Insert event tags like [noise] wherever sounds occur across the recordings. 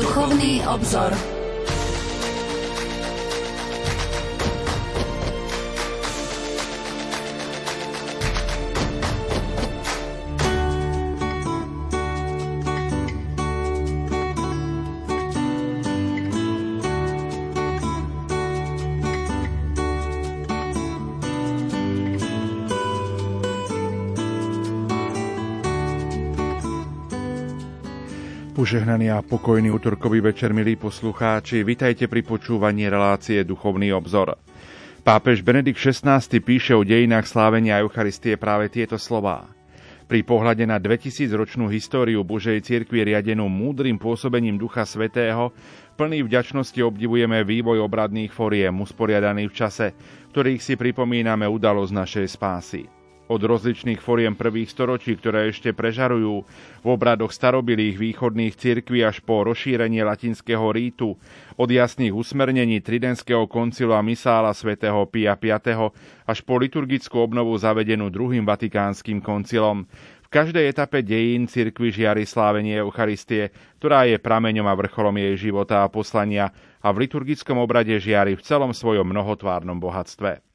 Duchovný obzor. Požehnaný a pokojný útorkový večer, milí poslucháči, vitajte pri počúvaní relácie Duchovný obzor. Pápež Benedikt XVI píše o dejinách slávenia Eucharistie práve tieto slová. Pri pohľade na 2000-ročnú históriu Božej cirkvi riadenú múdrym pôsobením Ducha Svetého, plný vďačnosti obdivujeme vývoj obradných foriem usporiadaných v čase, ktorých si pripomíname udalosť našej spásy od rozličných foriem prvých storočí, ktoré ešte prežarujú v obradoch starobilých východných cirkví až po rozšírenie latinského rítu, od jasných usmernení Tridentského koncilu a misála svätého Pia V až po liturgickú obnovu zavedenú druhým vatikánskym koncilom. V každej etape dejín cirkvi žiari slávenie Eucharistie, ktorá je prameňom a vrcholom jej života a poslania a v liturgickom obrade žiari v celom svojom mnohotvárnom bohatstve.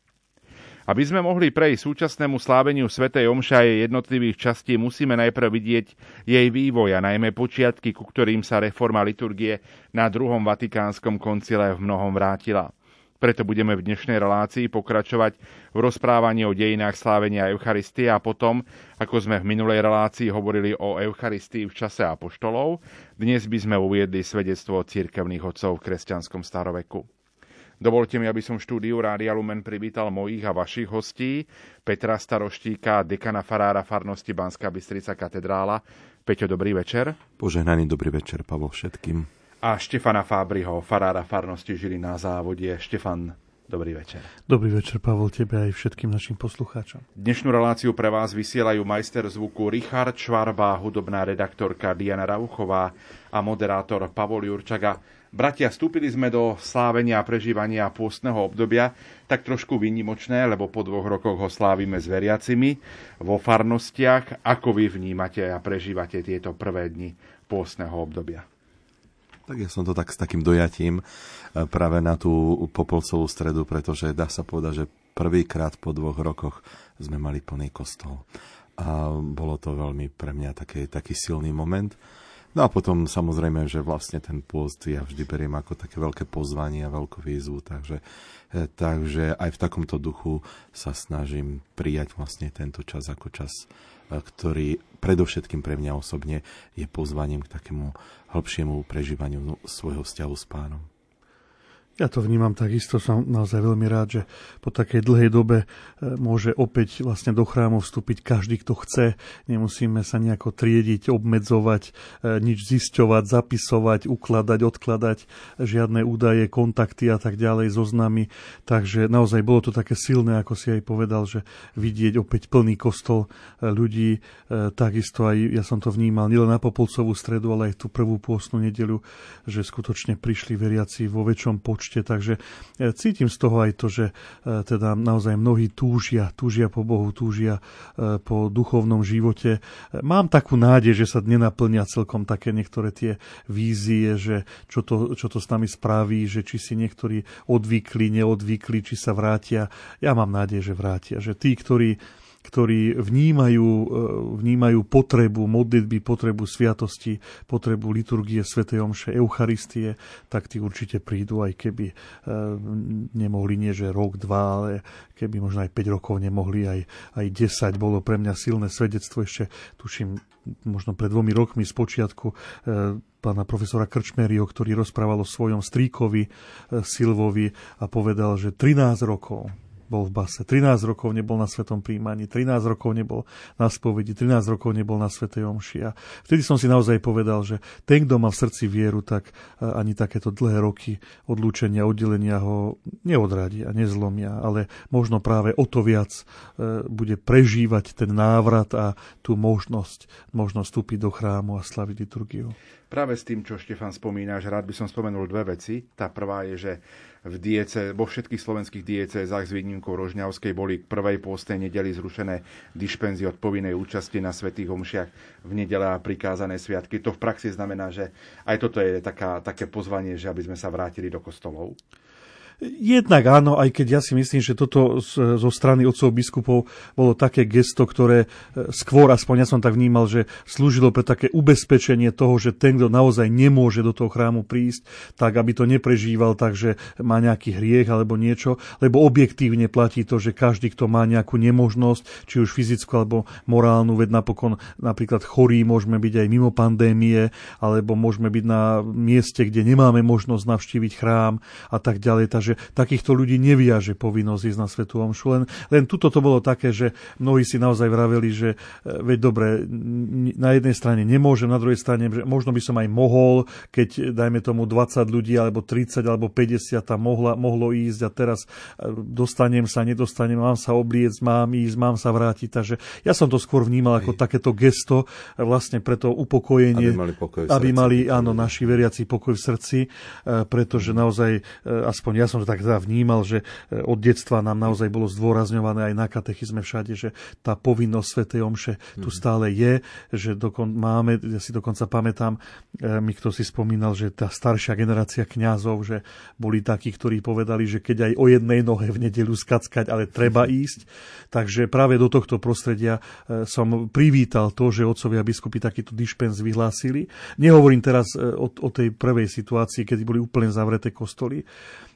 Aby sme mohli prejsť súčasnému sláveniu svätej Omša a jej jednotlivých častí, musíme najprv vidieť jej vývoj a najmä počiatky, ku ktorým sa reforma liturgie na druhom vatikánskom koncile v mnohom vrátila. Preto budeme v dnešnej relácii pokračovať v rozprávaní o dejinách slávenia Eucharistie a potom, ako sme v minulej relácii hovorili o Eucharistii v čase apoštolov, dnes by sme uviedli svedectvo cirkevných otcov v kresťanskom staroveku. Dovolte mi, aby som v štúdiu Rádia Lumen privítal mojich a vašich hostí, Petra Staroštíka, dekana farára farnosti Banská Bystrica katedrála. Peťo, dobrý večer. Požehnaný dobrý večer, Pavol, všetkým. A Štefana Fábriho, farára farnosti Žili na závodie. Štefan, Dobrý večer. Dobrý večer, Pavol, tebe aj všetkým našim poslucháčom. Dnešnú reláciu pre vás vysielajú majster zvuku Richard Švarba, hudobná redaktorka Diana Rauchová a moderátor Pavol Jurčaga. Bratia, vstúpili sme do slávenia a prežívania pôstneho obdobia, tak trošku výnimočné, lebo po dvoch rokoch ho slávime s veriacimi vo farnostiach. Ako vy vnímate a prežívate tieto prvé dni pôstneho obdobia? Tak ja som to tak s takým dojatím e, práve na tú popolcovú stredu, pretože dá sa povedať, že prvýkrát po dvoch rokoch sme mali plný kostol. A bolo to veľmi pre mňa taký, taký silný moment. No a potom samozrejme, že vlastne ten pôst ja vždy beriem ako také veľké pozvanie a veľkú výzvu, takže, e, takže aj v takomto duchu sa snažím prijať vlastne tento čas ako čas, e, ktorý predovšetkým pre mňa osobne je pozvaním k takému hĺbšiemu prežívaniu svojho vzťahu s pánom. Ja to vnímam takisto, som naozaj veľmi rád, že po takej dlhej dobe e, môže opäť vlastne do chrámu vstúpiť každý, kto chce. Nemusíme sa nejako triediť, obmedzovať, e, nič zisťovať, zapisovať, ukladať, odkladať, žiadne údaje, kontakty a tak ďalej, zoznamy. Takže naozaj bolo to také silné, ako si aj povedal, že vidieť opäť plný kostol e, ľudí. Takisto aj ja som to vnímal nielen na Popolcovú stredu, ale aj tú prvú pôstnu nedelu, že skutočne prišli veriaci vo väčšom počte rozpočte, takže e, cítim z toho aj to, že e, teda naozaj mnohí túžia, túžia po Bohu, túžia e, po duchovnom živote. Mám takú nádej, že sa nenaplnia celkom také niektoré tie vízie, že čo to, čo to s nami spraví, že či si niektorí odvykli, neodvykli, či sa vrátia. Ja mám nádej, že vrátia. Že tí, ktorí ktorí vnímajú, e, vnímajú potrebu modlitby, potrebu sviatosti, potrebu liturgie Sv. Omše, Eucharistie, tak tí určite prídu, aj keby e, nemohli nie, že rok, dva, ale keby možno aj 5 rokov nemohli, aj, aj 10. Bolo pre mňa silné svedectvo ešte, tuším, možno pred dvomi rokmi z počiatku e, pána profesora Krčmerio, ktorý rozprával o svojom stríkovi Silvovi a povedal, že 13 rokov bol v base. 13 rokov nebol na svetom príjmaní, 13 rokov nebol na spovedi, 13 rokov nebol na svetej omši. A vtedy som si naozaj povedal, že ten, kto má v srdci vieru, tak e, ani takéto dlhé roky odlúčenia, oddelenia ho neodradia, nezlomia, ale možno práve o to viac e, bude prežívať ten návrat a tú možnosť, možnosť vstúpiť do chrámu a slaviť liturgiu. Práve s tým, čo Štefan spomínaš, rád by som spomenul dve veci. Tá prvá je, že v diece, vo všetkých slovenských diecézach s výnimkou Rožňavskej boli k prvej pôstej nedeli zrušené dišpenzy od povinnej účasti na svätých omšiach v nedele a prikázané sviatky. To v praxi znamená, že aj toto je taká, také pozvanie, že aby sme sa vrátili do kostolov. Jednak áno, aj keď ja si myslím, že toto zo strany otcov biskupov bolo také gesto, ktoré e, skôr, aspoň ja som tak vnímal, že slúžilo pre také ubezpečenie toho, že ten, kto naozaj nemôže do toho chrámu prísť, tak aby to neprežíval tak, že má nejaký hriech alebo niečo, lebo objektívne platí to, že každý, kto má nejakú nemožnosť, či už fyzickú alebo morálnu, veď napokon napríklad chorí môžeme byť aj mimo pandémie, alebo môžeme byť na mieste, kde nemáme možnosť navštíviť chrám a tak ďalej. Takže že takýchto ľudí neviaže povinnosť ísť na Svetú Omšu. Len, len tuto to bolo také, že mnohí si naozaj vraveli, že e, veď dobre, na jednej strane nemôžem, na druhej strane, že možno by som aj mohol, keď dajme tomu 20 ľudí, alebo 30, alebo 50 tam mohla, mohlo ísť a teraz e, dostanem sa, nedostanem, mám sa obliec, mám ísť, mám sa vrátiť. Takže ja som to skôr vnímal ako Hej. takéto gesto e, vlastne pre to upokojenie. Aby mali pokoj v srdci. Aby mali, áno, naši veriaci pokoj v srdci, pretože naozaj, aspoň ja som som to tak teda vnímal, že e, od detstva nám naozaj bolo zdôrazňované aj na katechizme všade, že tá povinnosť Svetej Omše tu mhm. stále je, že dokon, máme, ja si dokonca pamätám, e, mi kto si spomínal, že tá staršia generácia kňazov, že boli takí, ktorí povedali, že keď aj o jednej nohe v nedelu skackať, ale treba mhm. ísť. Takže práve do tohto prostredia e, som privítal to, že otcovia biskupy takýto dišpens vyhlásili. Nehovorím teraz o, o tej prvej situácii, keď boli úplne zavreté kostoly,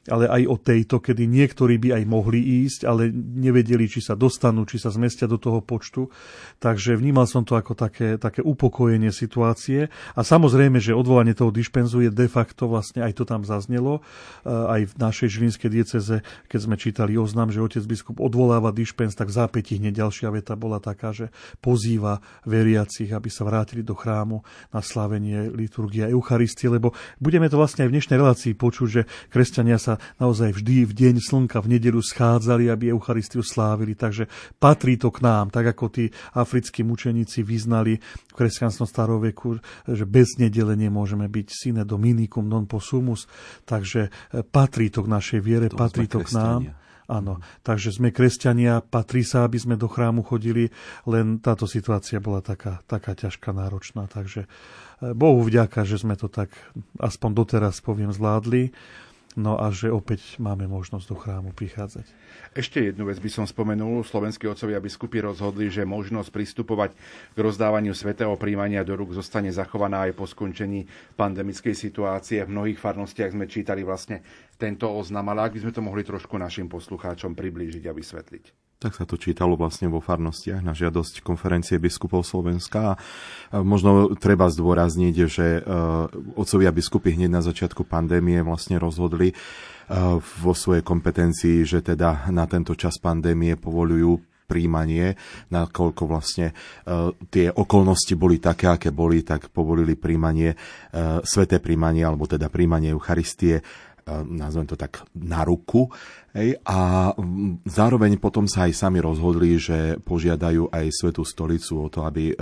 ale aj o tejto, kedy niektorí by aj mohli ísť, ale nevedeli, či sa dostanú, či sa zmestia do toho počtu. Takže vnímal som to ako také, také upokojenie situácie. A samozrejme, že odvolanie toho dišpenzu je de facto, vlastne aj to tam zaznelo, eh, aj v našej žilinskej dieceze, keď sme čítali oznam, že otec biskup odvoláva dišpenz, tak v hneď ďalšia veta bola taká, že pozýva veriacich, aby sa vrátili do chrámu na slávenie liturgia Eucharistie, lebo budeme to vlastne aj v dnešnej relácii počuť, že kresťania sa sa naozaj vždy v deň slnka v nedelu schádzali, aby Eucharistiu slávili. Takže patrí to k nám, tak ako tí africkí mučeníci vyznali v kresťanskom staroveku, že bez nedele nemôžeme byť sine dominicum non possumus. Takže e, patrí to k našej viere, to patrí to k nám. Áno, takže sme kresťania, patrí sa, aby sme do chrámu chodili, len táto situácia bola taká, taká ťažká, náročná. Takže e, Bohu vďaka, že sme to tak aspoň doteraz, poviem, zvládli. No a že opäť máme možnosť do chrámu prichádzať. Ešte jednu vec by som spomenul. Slovenskí otcovia biskupy rozhodli, že možnosť pristupovať k rozdávaniu svetého príjmania do rúk zostane zachovaná aj po skončení pandemickej situácie. V mnohých farnostiach sme čítali vlastne tento oznam, ale ak by sme to mohli trošku našim poslucháčom priblížiť a vysvetliť. Tak sa to čítalo vlastne vo farnostiach na žiadosť konferencie biskupov Slovenska. A možno treba zdôrazniť, že e, otcovia biskupy hneď na začiatku pandémie vlastne rozhodli e, vo svojej kompetencii, že teda na tento čas pandémie povolujú príjmanie, nakoľko vlastne uh, tie okolnosti boli také, aké boli, tak povolili príjmanie, uh, sveté príjmanie, alebo teda príjmanie Eucharistie nazvem to tak, na ruku. Hej, a zároveň potom sa aj sami rozhodli, že požiadajú aj Svetú stolicu o to, aby e,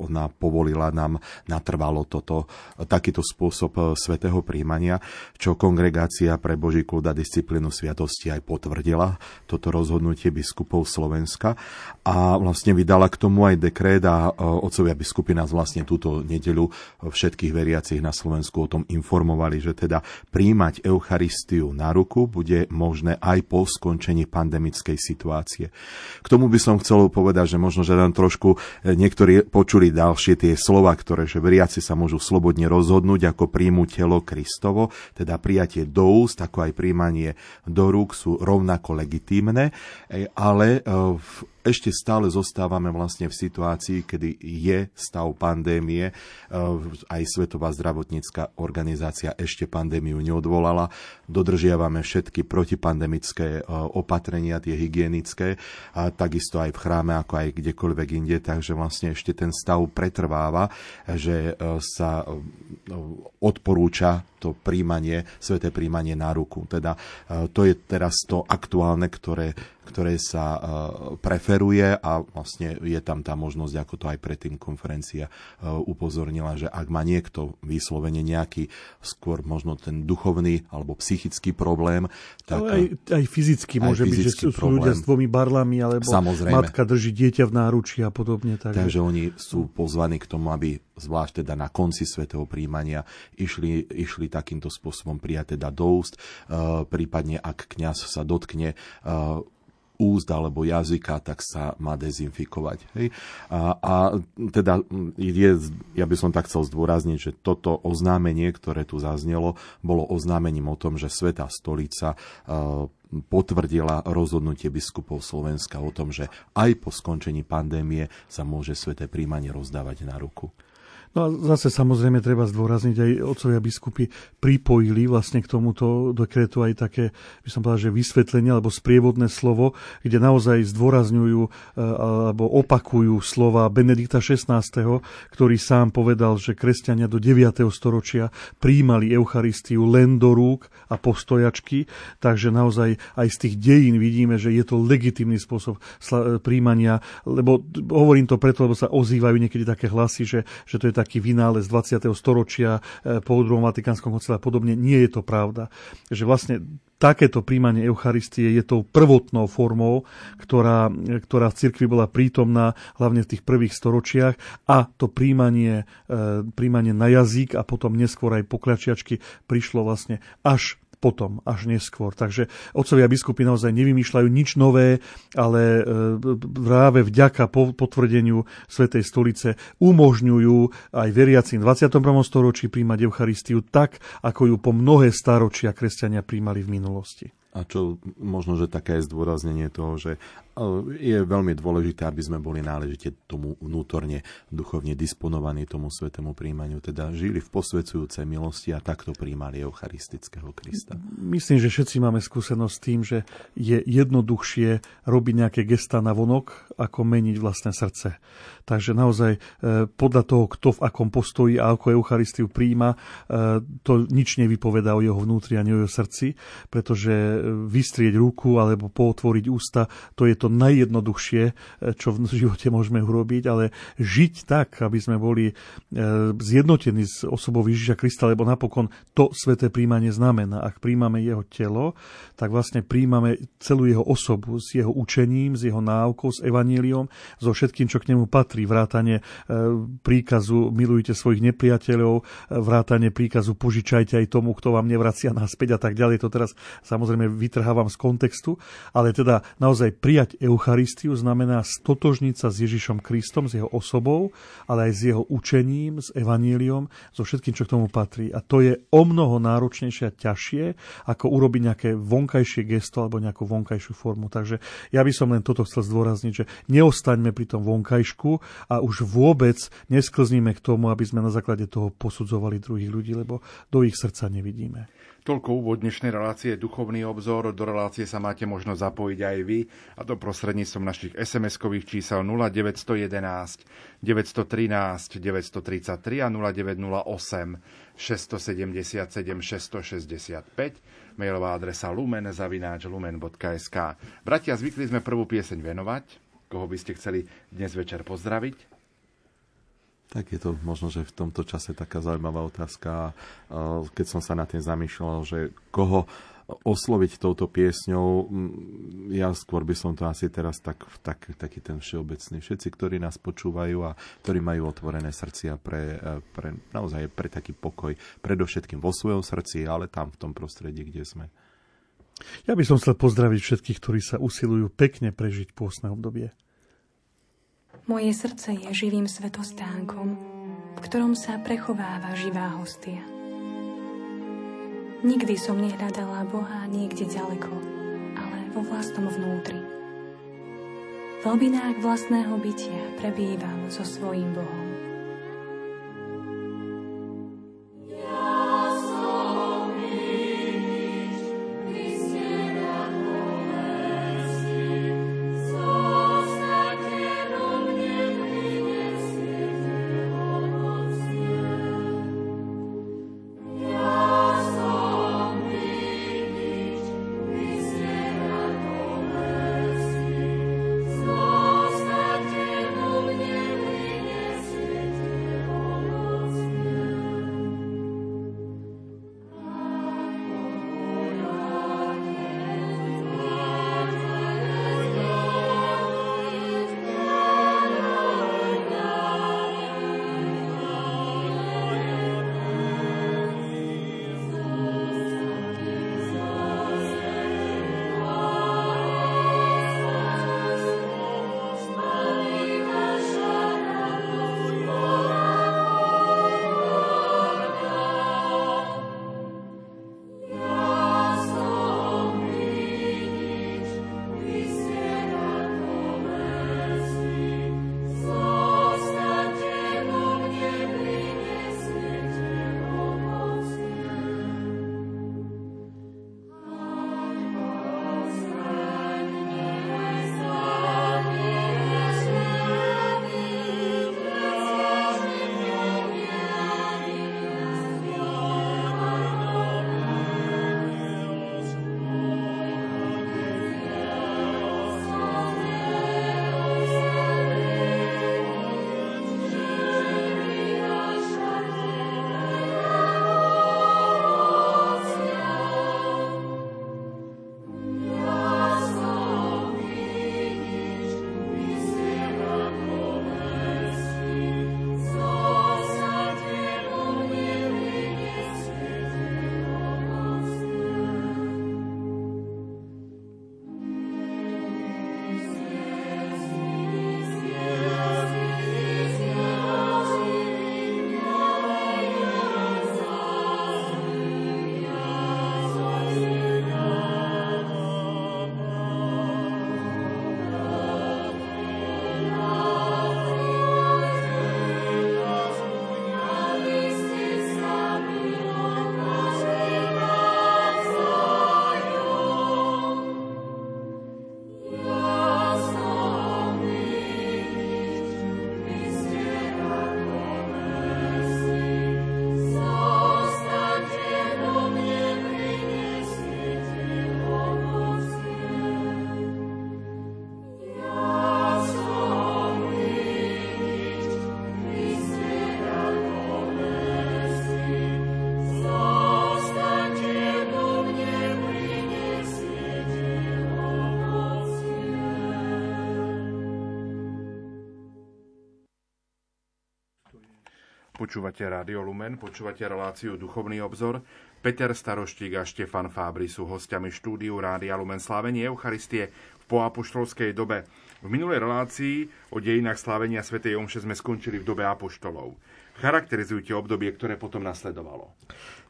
ona povolila nám natrvalo toto, takýto spôsob e, svetého príjmania, čo kongregácia pre Boží kľud a disciplínu sviatosti aj potvrdila, toto rozhodnutie biskupov Slovenska. A vlastne vydala k tomu aj dekrét a e, otcovia biskupy nás vlastne túto nedeľu všetkých veriacich na Slovensku o tom informovali, že teda príjmať Eucharistiu na ruku bude možné aj aj po skončení pandemickej situácie. K tomu by som chcel povedať, že možno, že len trošku e, niektorí počuli ďalšie tie slova, ktoré, že veriaci sa môžu slobodne rozhodnúť, ako príjmu telo Kristovo, teda prijatie do úst, ako aj príjmanie do rúk sú rovnako legitímne, e, ale e, v ešte stále zostávame vlastne v situácii, kedy je stav pandémie. E, aj Svetová zdravotnícká organizácia ešte pandémiu neodvolala. Dodržiavame všetky protipandemické e, opatrenia, tie hygienické, a takisto aj v chráme, ako aj kdekoľvek inde. Takže vlastne ešte ten stav pretrváva, že e, sa odporúča to príjmanie, sveté príjmanie na ruku. Teda to je teraz to aktuálne, ktoré ktoré sa preferuje a vlastne je tam tá možnosť, ako to aj predtým konferencia upozornila, že ak má niekto vyslovene nejaký skôr možno ten duchovný alebo psychický problém, tak... Ale aj, aj fyzicky aj môže fyzický byť, že sú, sú ľudia s dvomi barlami, alebo Samozrejme. matka drží dieťa v náručí a podobne. Takže... takže oni sú pozvaní k tomu, aby zvlášť teda na konci svetého príjmania išli, išli takýmto spôsobom prijať teda do úst, prípadne ak kňaz sa dotkne úst alebo jazyka, tak sa má dezinfikovať. Hej? A, a teda je, ja by som tak chcel zdôrazniť, že toto oznámenie, ktoré tu zaznelo, bolo oznámením o tom, že Svetá stolica uh, potvrdila rozhodnutie biskupov Slovenska o tom, že aj po skončení pandémie sa môže sveté príjmanie rozdávať na ruku. No a zase samozrejme treba zdôrazniť, aj otcovia biskupy pripojili vlastne k tomuto dekretu aj také, by som povedal, že vysvetlenie alebo sprievodné slovo, kde naozaj zdôrazňujú e, alebo opakujú slova Benedikta XVI, ktorý sám povedal, že kresťania do 9. storočia príjmali Eucharistiu len do rúk a postojačky, takže naozaj aj z tých dejín vidíme, že je to legitimný spôsob príjmania, lebo hovorím to preto, lebo sa ozývajú niekedy také hlasy, že, že to je tak taký vynález 20. storočia e, po druhom Vatikánskom koncile a podobne. Nie je to pravda. Že vlastne takéto príjmanie Eucharistie je tou prvotnou formou, ktorá, ktorá v cirkvi bola prítomná hlavne v tých prvých storočiach a to príjmanie, e, príjmanie na jazyk a potom neskôr aj pokračiačky prišlo vlastne až potom, až neskôr. Takže otcovia biskupy naozaj nevymýšľajú nič nové, ale e, práve vďaka potvrdeniu Svetej stolice umožňujú aj veriacim v 21. storočí príjmať Eucharistiu tak, ako ju po mnohé staročia kresťania príjmali v minulosti. A čo možno, že také zdôraznenie toho, že je veľmi dôležité, aby sme boli náležite tomu vnútorne duchovne disponovaní tomu svetému príjmaniu, teda žili v posvedzujúcej milosti a takto príjmali Eucharistického Krista. Myslím, že všetci máme skúsenosť s tým, že je jednoduchšie robiť nejaké gesta na vonok, ako meniť vlastné srdce. Takže naozaj e, podľa toho, kto v akom postoji a ako Eucharistiu príjma, e, to nič nevypovedá o jeho vnútri ani o jeho srdci, pretože e, vystrieť ruku alebo pootvoriť ústa, to je to najjednoduchšie, e, čo v živote môžeme urobiť, ale žiť tak, aby sme boli e, zjednotení s osobou Ježiša Krista, lebo napokon to sveté príjmanie znamená. Ak príjmame jeho telo, tak vlastne príjmame celú jeho osobu s jeho učením, s jeho náukou, s evaníliom, so všetkým, čo k nemu patrí. Vrátanie e, príkazu milujte svojich nepriateľov, vrátanie príkazu požičajte aj tomu, kto vám nevracia naspäť a tak ďalej. To teraz samozrejme vytrhávam z kontextu, ale teda naozaj prijať Eucharistiu znamená stotožniť sa s Ježišom Kristom, s jeho osobou, ale aj s jeho učením, s evaníliom, so všetkým, čo k tomu patrí. A to je o mnoho náročnejšie a ťažšie, ako urobiť nejaké vonkajšie gesto alebo nejakú vonkajšiu formu. Takže ja by som len toto chcel zdôrazniť, že neostaňme pri tom vonkajšku a už vôbec nesklzníme k tomu, aby sme na základe toho posudzovali druhých ľudí, lebo do ich srdca nevidíme. Toľko úvod dnešnej relácie Duchovný obzor. Do relácie sa máte možnosť zapojiť aj vy, a to prostredníctvom našich SMS-kových čísel 0911 913 933 a 0908 677 665 mailová adresa lumen zavináč lumen.sk Bratia, zvykli sme prvú pieseň venovať. Koho by ste chceli dnes večer pozdraviť? Tak je to možno, že v tomto čase taká zaujímavá otázka. Keď som sa na tým zamýšľal, že koho osloviť touto piesňou, ja skôr by som to asi teraz tak, tak, taký ten všeobecný. Všetci, ktorí nás počúvajú a ktorí majú otvorené srdcia pre, pre, naozaj pre taký pokoj, predovšetkým vo svojom srdci, ale tam v tom prostredí, kde sme. Ja by som chcel pozdraviť všetkých, ktorí sa usilujú pekne prežiť pôsne obdobie. Moje srdce je živým svetostánkom, v ktorom sa prechováva živá hostia. Nikdy som nehľadala Boha niekde ďaleko, ale vo vlastnom vnútri. V hlbinách vlastného bytia prebývam so svojím Bohom. Počúvate Rádio Lumen, počúvate reláciu Duchovný obzor. Peter Staroštík a Štefan Fábri sú hostiami štúdiu Rádia Lumen Slávenie Eucharistie v poapoštolskej dobe. V minulej relácii o dejinách slávenia Sv. Omše sme skončili v dobe apoštolov. Charakterizujte obdobie, ktoré potom nasledovalo.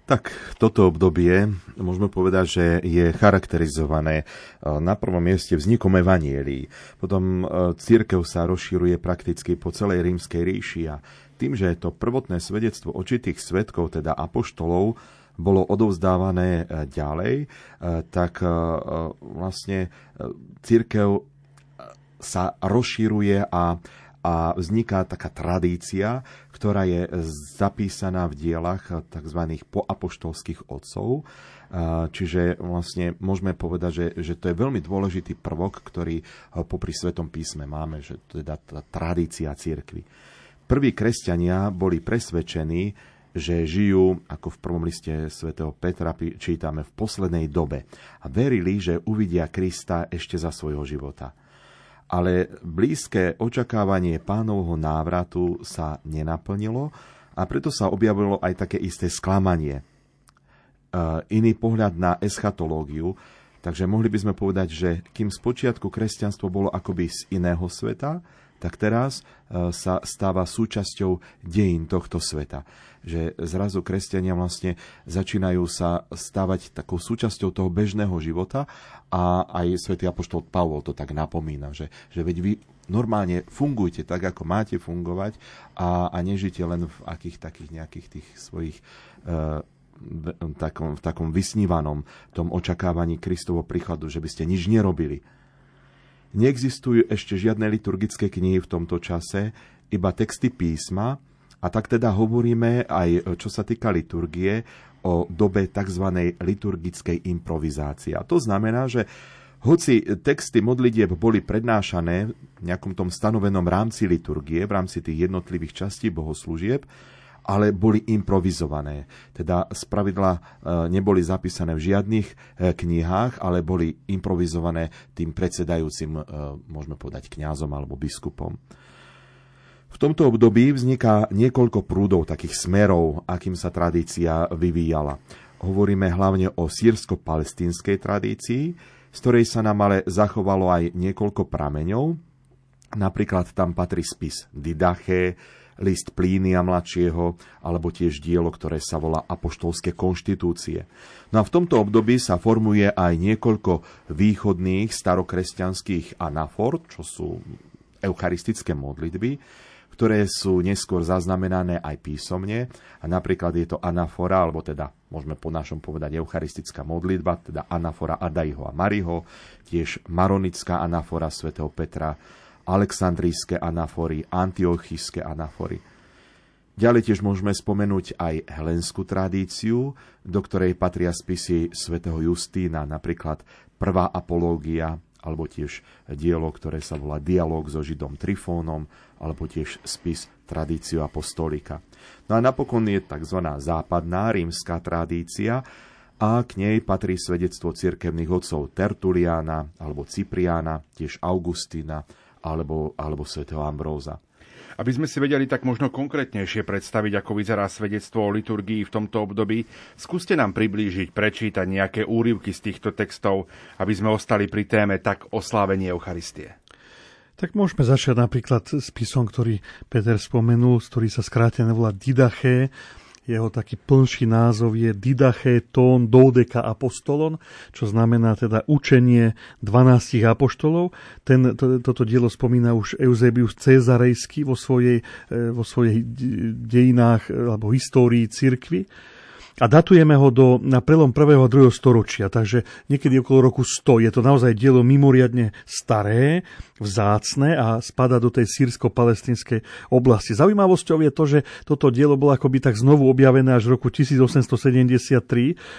Tak toto obdobie, môžeme povedať, že je charakterizované e, na prvom mieste vznikom evanielí. Potom e, církev sa rozširuje prakticky po celej rímskej ríši a tým, že to prvotné svedectvo očitých svetkov, teda apoštolov, bolo odovzdávané e, ďalej, e, tak e, vlastne církev sa rozširuje a, a vzniká taká tradícia, ktorá je zapísaná v dielach tzv. poapoštolských otcov. Čiže vlastne môžeme povedať, že, že to je veľmi dôležitý prvok, ktorý popri Svetom písme máme, že teda tá tradícia církvy. Prví kresťania boli presvedčení, že žijú, ako v prvom liste svätého Petra čítame, v poslednej dobe a verili, že uvidia Krista ešte za svojho života. Ale blízke očakávanie pánovho návratu sa nenaplnilo a preto sa objavilo aj také isté sklamanie. E, iný pohľad na eschatológiu, takže mohli by sme povedať, že kým spočiatku kresťanstvo bolo akoby z iného sveta, tak teraz e, sa stáva súčasťou dejín tohto sveta. Že zrazu kresťania vlastne začínajú sa stávať takou súčasťou toho bežného života a aj svätý apoštol Pavol to tak napomína, že, že veď vy normálne fungujte tak, ako máte fungovať a, a nežite len v akých takých nejakých tých svojich e, v takom, v takom vysnívanom tom očakávaní Kristovo príchodu, že by ste nič nerobili Neexistujú ešte žiadne liturgické knihy v tomto čase, iba texty písma, a tak teda hovoríme aj, čo sa týka liturgie, o dobe tzv. liturgickej improvizácie. A to znamená, že hoci texty modlitieb boli prednášané v nejakom tom stanovenom rámci liturgie, v rámci tých jednotlivých častí bohoslúžieb, ale boli improvizované. Teda z pravidla e, neboli zapísané v žiadnych e, knihách, ale boli improvizované tým predsedajúcim, e, môžeme povedať, kňazom alebo biskupom. V tomto období vzniká niekoľko prúdov, takých smerov, akým sa tradícia vyvíjala. Hovoríme hlavne o sírsko-palestínskej tradícii, z ktorej sa nám ale zachovalo aj niekoľko prameňov. Napríklad tam patrí spis Didache, list Plínia mladšieho, alebo tiež dielo, ktoré sa volá Apoštolské konštitúcie. No a v tomto období sa formuje aj niekoľko východných starokresťanských anafor, čo sú eucharistické modlitby, ktoré sú neskôr zaznamenané aj písomne. A napríklad je to anafora, alebo teda môžeme po našom povedať eucharistická modlitba, teda anafora Adaiho a Mariho, tiež maronická anafora svätého Petra, aleksandrijské anafory, antiochijské anafory. Ďalej tiež môžeme spomenúť aj helenskú tradíciu, do ktorej patria spisy svätého Justína, napríklad Prvá apológia, alebo tiež dielo, ktoré sa volá Dialóg so Židom Trifónom, alebo tiež spis Tradíciu apostolika. No a napokon je tzv. západná rímska tradícia, a k nej patrí svedectvo cirkevných otcov Tertuliána alebo Cipriána, tiež Augustína, alebo, alebo svätého Ambróza. Aby sme si vedeli tak možno konkrétnejšie predstaviť, ako vyzerá svedectvo o liturgii v tomto období, skúste nám priblížiť, prečítať nejaké úryvky z týchto textov, aby sme ostali pri téme tak oslávenie Eucharistie. Tak môžeme začať napríklad s písom, ktorý Peter spomenul, ktorý sa skrátené volá Didaché, jeho taký plnší názov je Didache Tón Doudeka Apostolon, čo znamená teda učenie 12 apoštolov. Ten, to, toto dielo spomína už Eusebius Cezarejsky vo svojej, e, vo svojej dejinách e, alebo histórii cirkvy a datujeme ho do, na prelom 1. a 2. storočia, takže niekedy okolo roku 100. Je to naozaj dielo mimoriadne staré, vzácne a spada do tej sírsko-palestinskej oblasti. Zaujímavosťou je to, že toto dielo bolo akoby tak znovu objavené až v roku 1873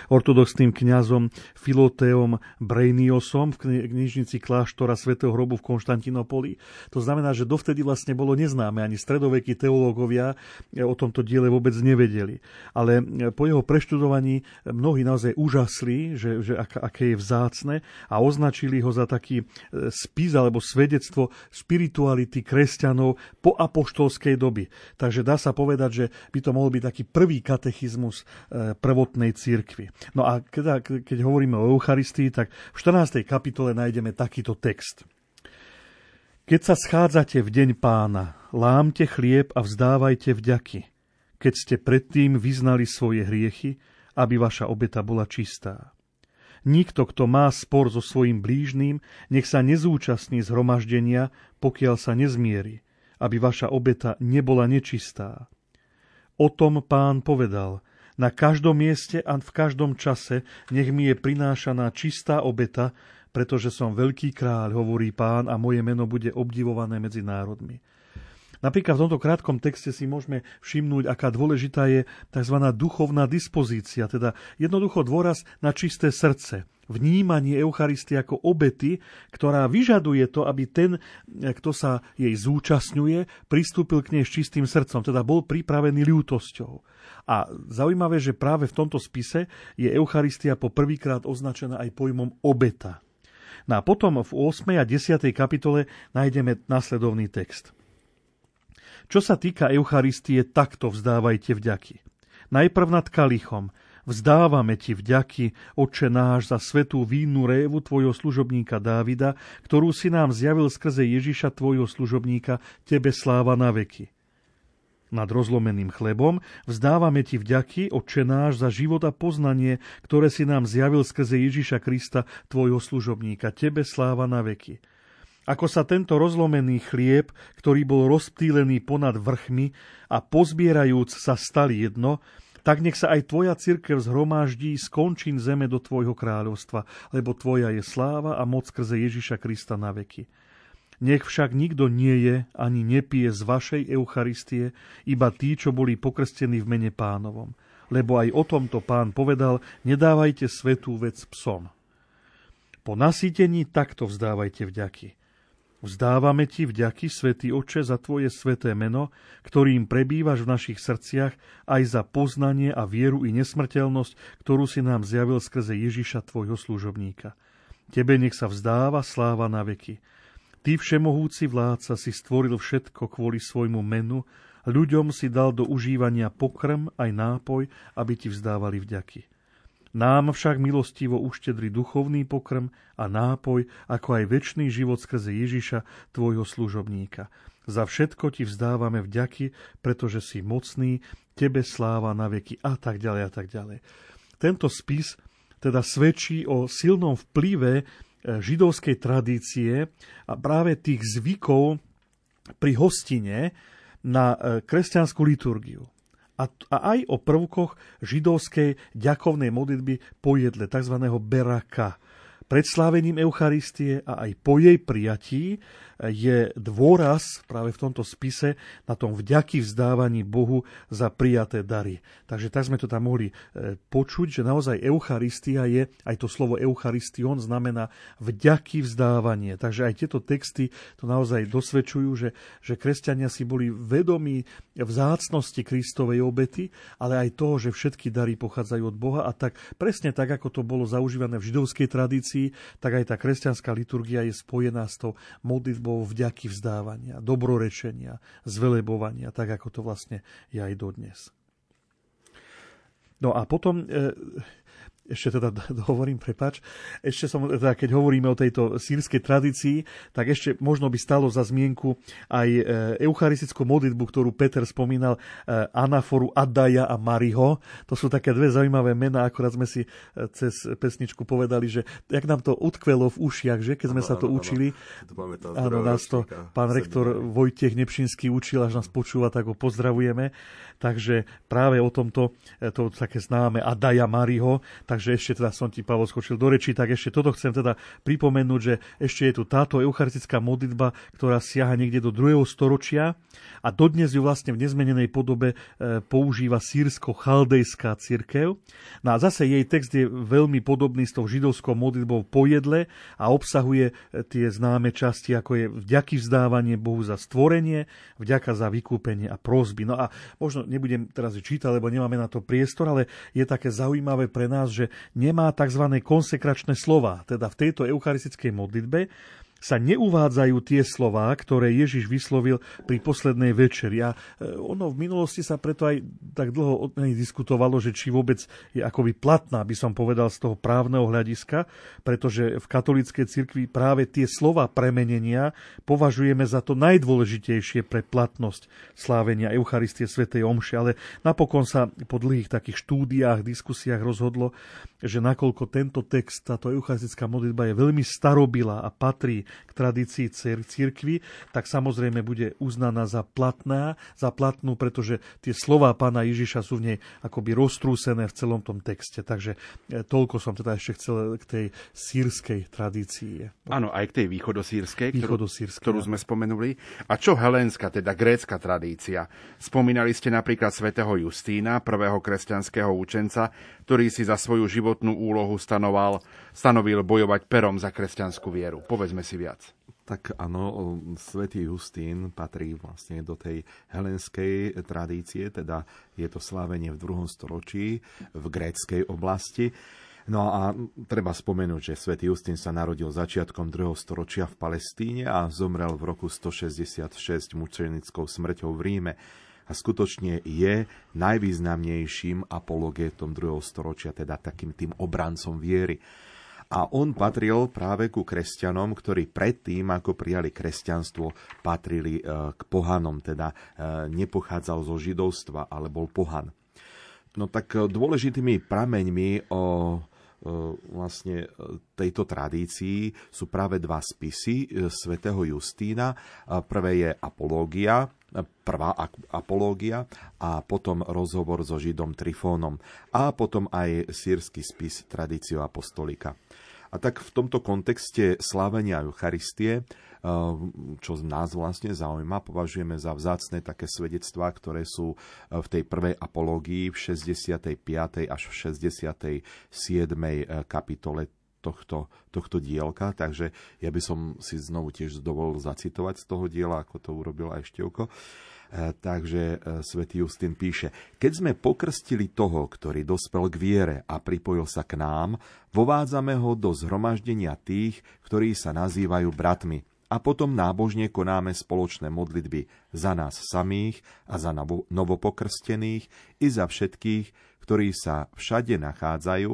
ortodoxným kňazom Filoteom Brejniosom v knižnici kláštora svätého hrobu v Konštantinopoli. To znamená, že dovtedy vlastne bolo neznáme, ani stredovekí teológovia o tomto diele vôbec nevedeli. Ale po jeho preštudovaní mnohí naozaj úžasli, že, že ak, aké je vzácne a označili ho za taký e, spis alebo svedectvo spirituality kresťanov po apoštolskej doby. Takže dá sa povedať, že by to mohol byť taký prvý katechizmus e, prvotnej církvy. No a keď, hovoríme o Eucharistii, tak v 14. kapitole nájdeme takýto text. Keď sa schádzate v deň pána, lámte chlieb a vzdávajte vďaky, keď ste predtým vyznali svoje hriechy, aby vaša obeta bola čistá. Nikto, kto má spor so svojim blížným, nech sa nezúčastní zhromaždenia, pokiaľ sa nezmierí, aby vaša obeta nebola nečistá. O tom pán povedal, na každom mieste a v každom čase nech mi je prinášaná čistá obeta, pretože som veľký kráľ, hovorí pán, a moje meno bude obdivované medzi národmi. Napríklad v tomto krátkom texte si môžeme všimnúť, aká dôležitá je tzv. duchovná dispozícia, teda jednoducho dôraz na čisté srdce, vnímanie Eucharistie ako obety, ktorá vyžaduje to, aby ten, kto sa jej zúčastňuje, pristúpil k nej s čistým srdcom, teda bol pripravený ľútosťou. A zaujímavé, že práve v tomto spise je Eucharistia po prvýkrát označená aj pojmom obeta. No a potom v 8. a 10. kapitole nájdeme nasledovný text. Čo sa týka Eucharistie, takto vzdávajte vďaky. Najprv nad kalichom. Vzdávame ti vďaky, Oče náš, za svetú vínu révu tvojho služobníka Dávida, ktorú si nám zjavil skrze Ježiša tvojho služobníka, tebe sláva na veky nad rozlomeným chlebom, vzdávame Ti vďaky, Otče náš, za život a poznanie, ktoré si nám zjavil skrze Ježiša Krista, Tvojho služobníka. Tebe sláva na veky. Ako sa tento rozlomený chlieb, ktorý bol rozptýlený ponad vrchmi a pozbierajúc sa stal jedno, tak nech sa aj tvoja cirkev zhromaždí z končín zeme do tvojho kráľovstva, lebo tvoja je sláva a moc skrze Ježiša Krista na veky. Nech však nikto nie je ani nepije z vašej Eucharistie, iba tí, čo boli pokrstení v mene pánovom. Lebo aj o tomto pán povedal, nedávajte svetú vec psom. Po nasýtení takto vzdávajte vďaky. Vzdávame ti vďaky, Svetý Oče, za Tvoje sveté meno, ktorým prebývaš v našich srdciach, aj za poznanie a vieru i nesmrteľnosť, ktorú si nám zjavil skrze Ježiša, Tvojho služobníka. Tebe nech sa vzdáva sláva na veky. Ty všemohúci vládca si stvoril všetko kvôli svojmu menu, ľuďom si dal do užívania pokrm aj nápoj, aby ti vzdávali vďaky. Nám však milostivo uštedri duchovný pokrm a nápoj, ako aj väčší život skrze Ježiša, tvojho služobníka. Za všetko ti vzdávame vďaky, pretože si mocný, tebe sláva na veky a tak ďalej a tak ďalej. Tento spis teda svedčí o silnom vplyve židovskej tradície a práve tých zvykov pri hostine na e, kresťanskú liturgiu. A, aj o prvkoch židovskej ďakovnej modlitby po jedle, tzv. beraka. Pred slávením Eucharistie a aj po jej prijatí je dôraz práve v tomto spise na tom vďaky vzdávaní Bohu za prijaté dary. Takže tak sme to tam mohli e, počuť, že naozaj Eucharistia je, aj to slovo Eucharistion znamená vďaky vzdávanie. Takže aj tieto texty to naozaj dosvedčujú, že, že kresťania si boli vedomí vzácnosti Kristovej obety, ale aj toho, že všetky dary pochádzajú od Boha a tak presne tak, ako to bolo zaužívané v židovskej tradícii, tak aj tá kresťanská liturgia je spojená s tou modlitbou modlitbou vďaky vzdávania, dobrorečenia, zvelebovania, tak ako to vlastne je aj dodnes. No a potom e, ešte teda [laughs] hovorím, prepač, ešte som, teda keď hovoríme o tejto sírskej tradícii, tak ešte možno by stalo za zmienku aj e, eucharistickú modlitbu, ktorú Peter spomínal, e, anaforu Adaja a Mariho. To sú také dve zaujímavé mená, akorát sme si e, cez pesničku povedali, že jak nám to utkvelo v ušiach, že keď sme ano, sa to ano, učili. Áno, nás to pán rektor Vojtech Nepšinský učil, až nás počúva, tak ho pozdravujeme. Takže práve o tomto, to také známe Adaja Mariho, tak Takže ešte teda som ti, Pavol, skočil do rečí, tak ešte toto chcem teda pripomenúť, že ešte je tu táto eucharistická modlitba, ktorá siaha niekde do druhého storočia a dodnes ju vlastne v nezmenenej podobe e, používa sírsko-chaldejská církev. No a zase jej text je veľmi podobný s tou židovskou modlitbou po jedle a obsahuje e, tie známe časti, ako je vďaky vzdávanie Bohu za stvorenie, vďaka za vykúpenie a prosby. No a možno nebudem teraz čítať, lebo nemáme na to priestor, ale je také zaujímavé pre nás, že nemá tzv. konsekračné slova. Teda v tejto eucharistickej modlitbe sa neuvádzajú tie slová, ktoré Ježiš vyslovil pri poslednej večeri. A e, ono v minulosti sa preto aj tak dlho od nej diskutovalo, že či vôbec je akoby platná, by som povedal, z toho právneho hľadiska, pretože v katolíckej cirkvi práve tie slova premenenia považujeme za to najdôležitejšie pre platnosť slávenia Eucharistie svätej Omše. Ale napokon sa po dlhých takých štúdiách, diskusiách rozhodlo, že nakoľko tento text, táto eucharistická modlitba je veľmi starobilá a patrí k tradícii církvy, tak samozrejme bude uznaná za platná, za platnú, pretože tie slova pána Ježiša sú v nej akoby roztrúsené v celom tom texte. Takže e, toľko som teda ešte chcel k tej sírskej tradícii. Áno, aj k tej východosírskej, ktorú, ktorú sme spomenuli. A čo helénska, teda grécka tradícia? Spomínali ste napríklad svätého Justína, prvého kresťanského učenca, ktorý si za svoju životnú úlohu stanoval, stanovil bojovať perom za kresťanskú vieru. Povedzme si viac. Tak áno, svätý Justín patrí vlastne do tej helenskej tradície, teda je to slávenie v druhom storočí v gréckej oblasti. No a treba spomenúť, že svätý Justín sa narodil začiatkom 2. storočia v Palestíne a zomrel v roku 166 mučenickou smrťou v Ríme a skutočne je najvýznamnejším apologétom 2. storočia, teda takým tým obrancom viery. A on patril práve ku kresťanom, ktorí predtým, ako prijali kresťanstvo, patrili e, k pohanom, teda e, nepochádzal zo židovstva, ale bol pohan. No tak e, dôležitými prameňmi o vlastne tejto tradícii sú práve dva spisy svätého Justína. Prvé je Apológia, prvá apológia a potom rozhovor so Židom Trifónom a potom aj sírsky spis Tradício apostolika. A tak v tomto kontexte slávenia Eucharistie, eh, čo nás vlastne zaujíma, považujeme za vzácne také svedectvá, ktoré sú eh, v tej prvej apológii v 65. až v 67. Eh, kapitole tohto, tohto dielka, takže ja by som si znovu tiež dovolil zacitovať z toho diela, ako to urobil aj Števko. Takže svätý Justin píše, keď sme pokrstili toho, ktorý dospel k viere a pripojil sa k nám, Vovádzame ho do zhromaždenia tých, ktorí sa nazývajú bratmi a potom nábožne konáme spoločné modlitby za nás samých a za novopokrstených i za všetkých, ktorí sa všade nachádzajú,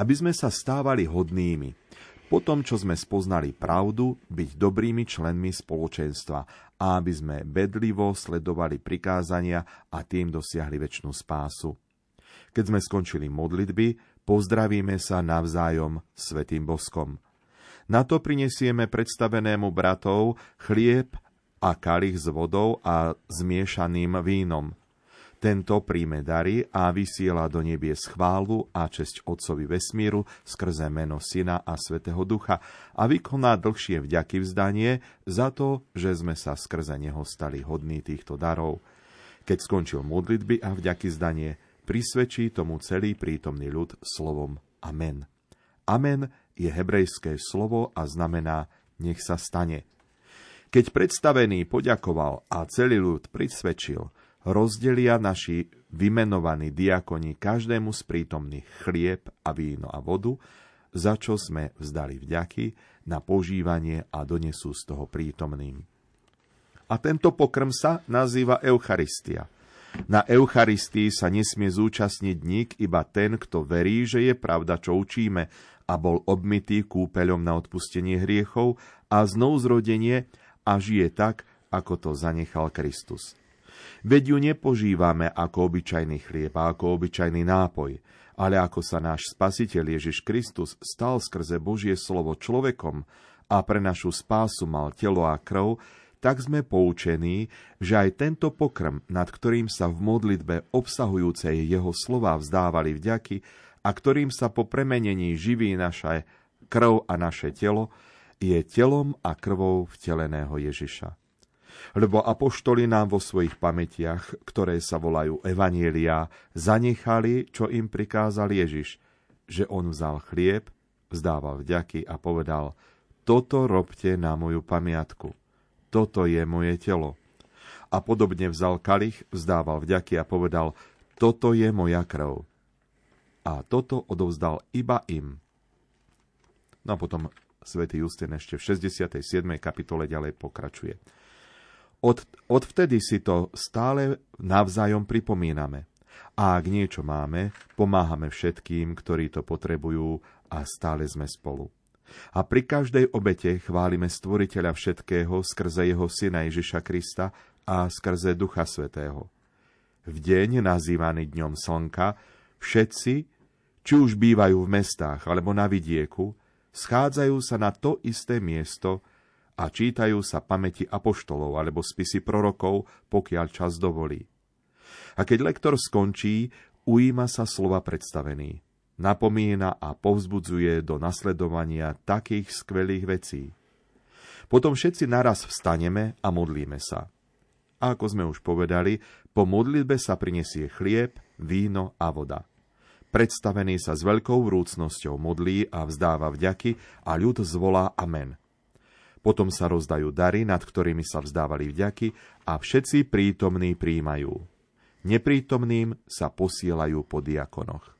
aby sme sa stávali hodnými. Po tom, čo sme spoznali pravdu, byť dobrými členmi spoločenstva a aby sme bedlivo sledovali prikázania a tým dosiahli väčšinu spásu. Keď sme skončili modlitby, Pozdravíme sa navzájom svetým boskom. Na to prinesieme predstavenému bratov chlieb a kalich s vodou a zmiešaným vínom. Tento príjme dary a vysiela do nebie schválu a česť Otcovi vesmíru skrze meno Syna a Svetého Ducha a vykoná dlhšie vďaky vzdanie za to, že sme sa skrze Neho stali hodní týchto darov. Keď skončil modlitby a vďaky zdanie, prisvedčí tomu celý prítomný ľud slovom Amen. Amen je hebrejské slovo a znamená nech sa stane. Keď predstavený poďakoval a celý ľud prisvedčil, rozdelia naši vymenovaní diakoni každému z prítomných chlieb a víno a vodu, za čo sme vzdali vďaky na požívanie a donesú z toho prítomným. A tento pokrm sa nazýva Eucharistia – na Eucharistii sa nesmie zúčastniť nik, iba ten, kto verí, že je pravda, čo učíme, a bol obmytý kúpeľom na odpustenie hriechov a znovuzrodenie a žije tak, ako to zanechal Kristus. Veď ju nepožívame ako obyčajný chlieb a ako obyčajný nápoj, ale ako sa náš Spasiteľ Ježiš Kristus stal skrze Božie slovo človekom a pre našu spásu mal telo a krv, tak sme poučení, že aj tento pokrm, nad ktorým sa v modlitbe obsahujúcej jeho slova vzdávali vďaky, a ktorým sa po premenení živí naša krv a naše telo, je telom a krvou vteleného Ježiša. Lebo apoštoli nám vo svojich pamätiach, ktoré sa volajú Evanielia, zanechali, čo im prikázal Ježiš, že on vzal chlieb, vzdával vďaky a povedal, toto robte na moju pamiatku, toto je moje telo. A podobne vzal kalich, vzdával vďaky a povedal, toto je moja krv. A toto odovzdal iba im. No a potom svätý Justin ešte v 67. kapitole ďalej pokračuje. Od, odvtedy si to stále navzájom pripomíname. A ak niečo máme, pomáhame všetkým, ktorí to potrebujú a stále sme spolu. A pri každej obete chválime Stvoriteľa všetkého skrze jeho Syna Ježiša Krista a skrze Ducha Svetého. V deň nazývaný Dňom Slnka všetci, či už bývajú v mestách alebo na vidieku, schádzajú sa na to isté miesto, a čítajú sa pamäti apoštolov alebo spisy prorokov, pokiaľ čas dovolí. A keď lektor skončí, ujíma sa slova predstavený. Napomína a povzbudzuje do nasledovania takých skvelých vecí. Potom všetci naraz vstaneme a modlíme sa. A ako sme už povedali, po modlitbe sa prinesie chlieb, víno a voda. Predstavený sa s veľkou vrúcnosťou modlí a vzdáva vďaky a ľud zvolá Amen. Potom sa rozdajú dary, nad ktorými sa vzdávali vďaky a všetci prítomní príjmajú. Neprítomným sa posielajú po diakonoch.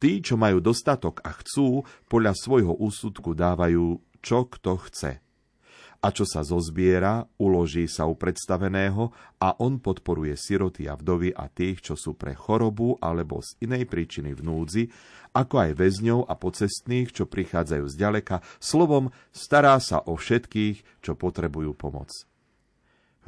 Tí, čo majú dostatok a chcú, podľa svojho úsudku dávajú, čo kto chce – a čo sa zozbiera, uloží sa u predstaveného a on podporuje siroty a vdovy a tých, čo sú pre chorobu alebo z inej príčiny v núdzi, ako aj väzňov a pocestných, čo prichádzajú z ďaleka, slovom stará sa o všetkých, čo potrebujú pomoc.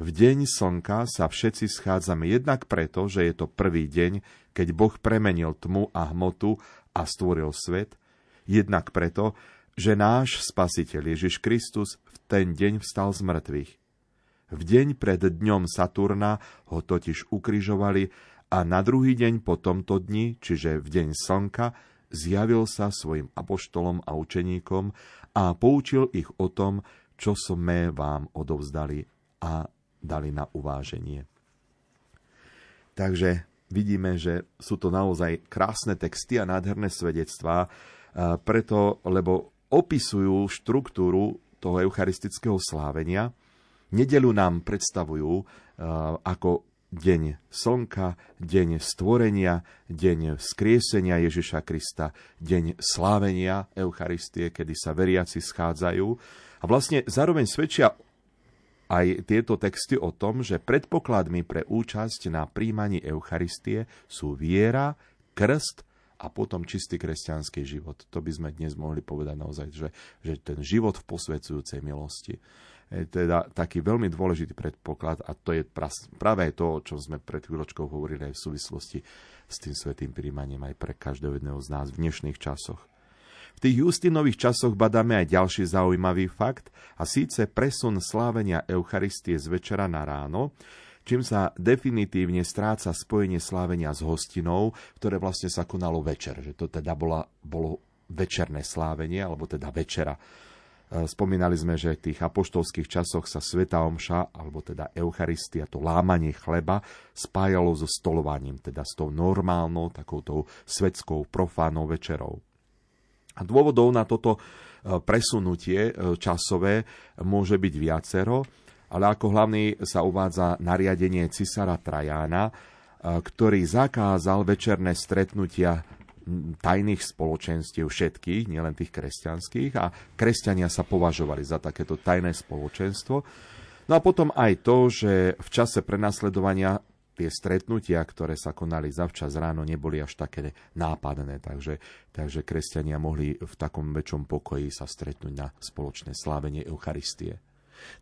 V deň slnka sa všetci schádzame jednak preto, že je to prvý deň, keď Boh premenil tmu a hmotu a stvoril svet, jednak preto, že náš Spasiteľ Ježiš Kristus v ten deň vstal z mŕtvych. V deň pred dňom Saturna ho totiž ukrižovali a na druhý deň po tomto dni, čiže v deň slnka, zjavil sa svojim apoštolom a učeníkom a poučil ich o tom, čo sme vám odovzdali a dali na uváženie. Takže vidíme, že sú to naozaj krásne texty a nádherné svedectvá, preto, lebo opisujú štruktúru toho eucharistického slávenia. Nedelu nám predstavujú uh, ako deň slnka, deň stvorenia, deň skriesenia Ježiša Krista, deň slávenia Eucharistie, kedy sa veriaci schádzajú. A vlastne zároveň svedčia aj tieto texty o tom, že predpokladmi pre účasť na príjmaní Eucharistie sú viera, krst a potom čistý kresťanský život. To by sme dnes mohli povedať naozaj, že, že ten život v posvedzujúcej milosti je teda taký veľmi dôležitý predpoklad a to je práve to, o čom sme pred chvíľočkou hovorili aj v súvislosti s tým svetým príjmaním aj pre každého jedného z nás v dnešných časoch. V tých Justinových časoch badáme aj ďalší zaujímavý fakt a síce presun slávenia Eucharistie z večera na ráno, čím sa definitívne stráca spojenie slávenia s hostinou, ktoré vlastne sa konalo večer. Že to teda bola, bolo večerné slávenie, alebo teda večera. E, spomínali sme, že v tých apoštolských časoch sa Sveta Omša, alebo teda Eucharistia, to lámanie chleba, spájalo so stolovaním, teda s tou normálnou, takouto svetskou, profánou večerou. A dôvodov na toto e, presunutie e, časové môže byť viacero ale ako hlavný sa uvádza nariadenie cisára Trajána, ktorý zakázal večerné stretnutia tajných spoločenstiev všetkých, nielen tých kresťanských, a kresťania sa považovali za takéto tajné spoločenstvo. No a potom aj to, že v čase prenasledovania tie stretnutia, ktoré sa konali zavčas ráno, neboli až také nápadné, takže, takže kresťania mohli v takom väčšom pokoji sa stretnúť na spoločné slávenie Eucharistie.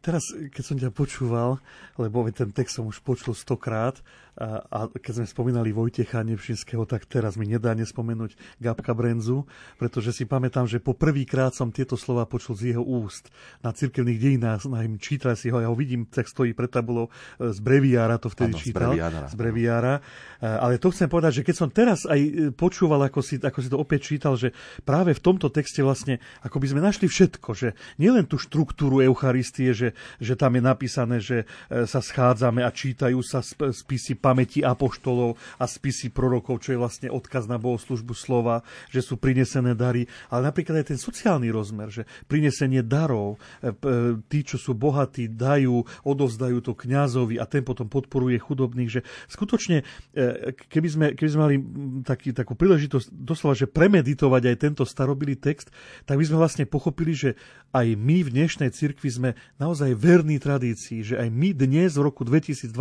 Teraz, keď som ťa počúval, lebo ten text som už počul stokrát, a, a keď sme spomínali Vojtecha Nevšinského, tak teraz mi nedá nespomenúť Gabka Brenzu, pretože si pamätám, že po prvýkrát som tieto slova počul z jeho úst na cirkevných dejinách, na im čítal si ho, ja ho vidím, tak stojí pred tabulou e, z breviára, to vtedy ano, čítal. Z breviára. Z breviára. E, ale to chcem povedať, že keď som teraz aj e, počúval, ako si, ako si to opäť čítal, že práve v tomto texte vlastne, ako by sme našli všetko, že nielen tú štruktúru Eucharistie, že, že tam je napísané, že sa schádzame a čítajú sa spisy pamäti apoštolov a spisy prorokov, čo je vlastne odkaz na bohoslužbu slova, že sú prinesené dary, ale napríklad aj ten sociálny rozmer, že prinesenie darov, e, e, tí, čo sú bohatí, dajú, odovzdajú to kňazovi a ten potom podporuje chudobných, že skutočne, e, keby sme, keby sme mali taký, takú príležitosť doslova, že premeditovať aj tento starobilý text, tak by sme vlastne pochopili, že aj my v dnešnej cirkvi sme naozaj verní tradícii, že aj my dnes v roku 2022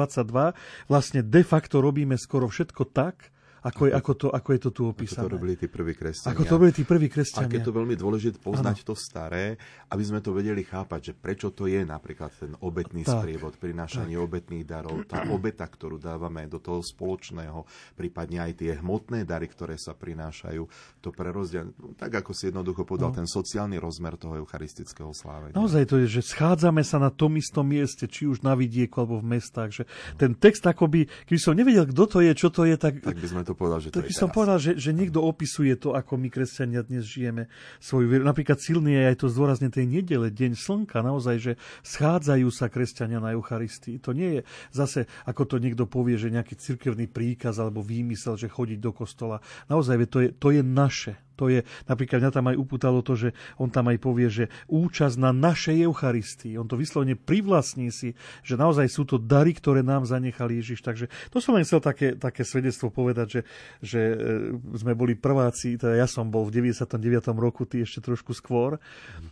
vlastne de facto robíme skoro všetko tak, ako je, ako to, ako je to tu opísané. Ako to robili tí prví kresťania. Ako to robili tí prví kresťania. A keď to veľmi dôležité poznať ano. to staré, aby sme to vedeli chápať, že prečo to je napríklad ten obetný tak. sprievod, prinášanie tak. obetných darov, tá obeta, ktorú dávame do toho spoločného, prípadne aj tie hmotné dary, ktoré sa prinášajú, to prerozdiel, tak ako si jednoducho povedal, no. ten sociálny rozmer toho eucharistického slávenia. Naozaj to je, že schádzame sa na tom istom mieste, či už na vidieku alebo v mestách, že ten text akoby, keby som nevedel, kto to je, čo to je, tak... Tak by sme to povedal, že to, to by som povedal, že, že niekto opisuje to, ako my kresťania dnes žijeme svoju vieru. Napríklad silný je aj to zdôrazne tej nedele, deň slnka, naozaj, že schádzajú sa kresťania na Eucharistii. To nie je zase, ako to niekto povie, že nejaký cirkevný príkaz alebo výmysel, že chodiť do kostola. Naozaj, to je, to je naše. To je, napríklad mňa tam aj upútalo to, že on tam aj povie, že účasť na našej Eucharistii. On to vyslovene privlastní si, že naozaj sú to dary, ktoré nám zanechal Ježiš. Takže to som len chcel také, také svedectvo povedať, že, že e, sme boli prváci, teda ja som bol v 99. roku, ty ešte trošku skôr.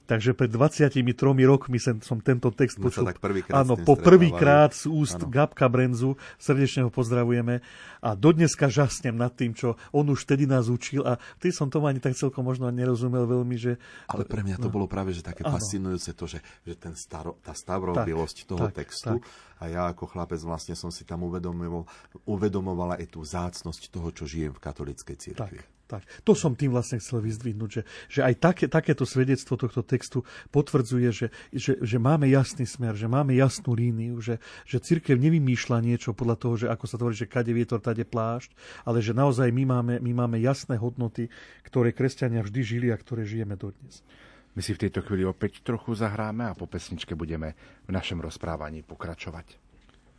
Takže pred 23 rokmi som, som tento text počul. Tak áno, po prvýkrát z úst áno. Gabka Brenzu, srdečne ho pozdravujeme. A dodneska žasnem nad tým, čo on už vtedy nás učil a ty som tomu ani ani tak celkom možno nerozumel veľmi, že... Ale pre mňa to no. bolo práve že také ano. fascinujúce to, že, že ten staro, tá stavrobilosť toho tak, textu tak. a ja ako chlapec vlastne som si tam uvedomoval, uvedomovala aj tú zácnosť toho, čo žijem v katolíckej cirkvi. Tak. Tak, to som tým vlastne chcel vyzdvihnúť, že, že aj také, takéto svedectvo tohto textu potvrdzuje, že, že, že máme jasný smer, že máme jasnú líniu, že, že církev nevymýšľa niečo podľa toho, že ako sa tvorí, že kade vietor, tade plášť, ale že naozaj my máme, my máme jasné hodnoty, ktoré kresťania vždy žili a ktoré žijeme dodnes. My si v tejto chvíli opäť trochu zahráme a po pesničke budeme v našom rozprávaní pokračovať.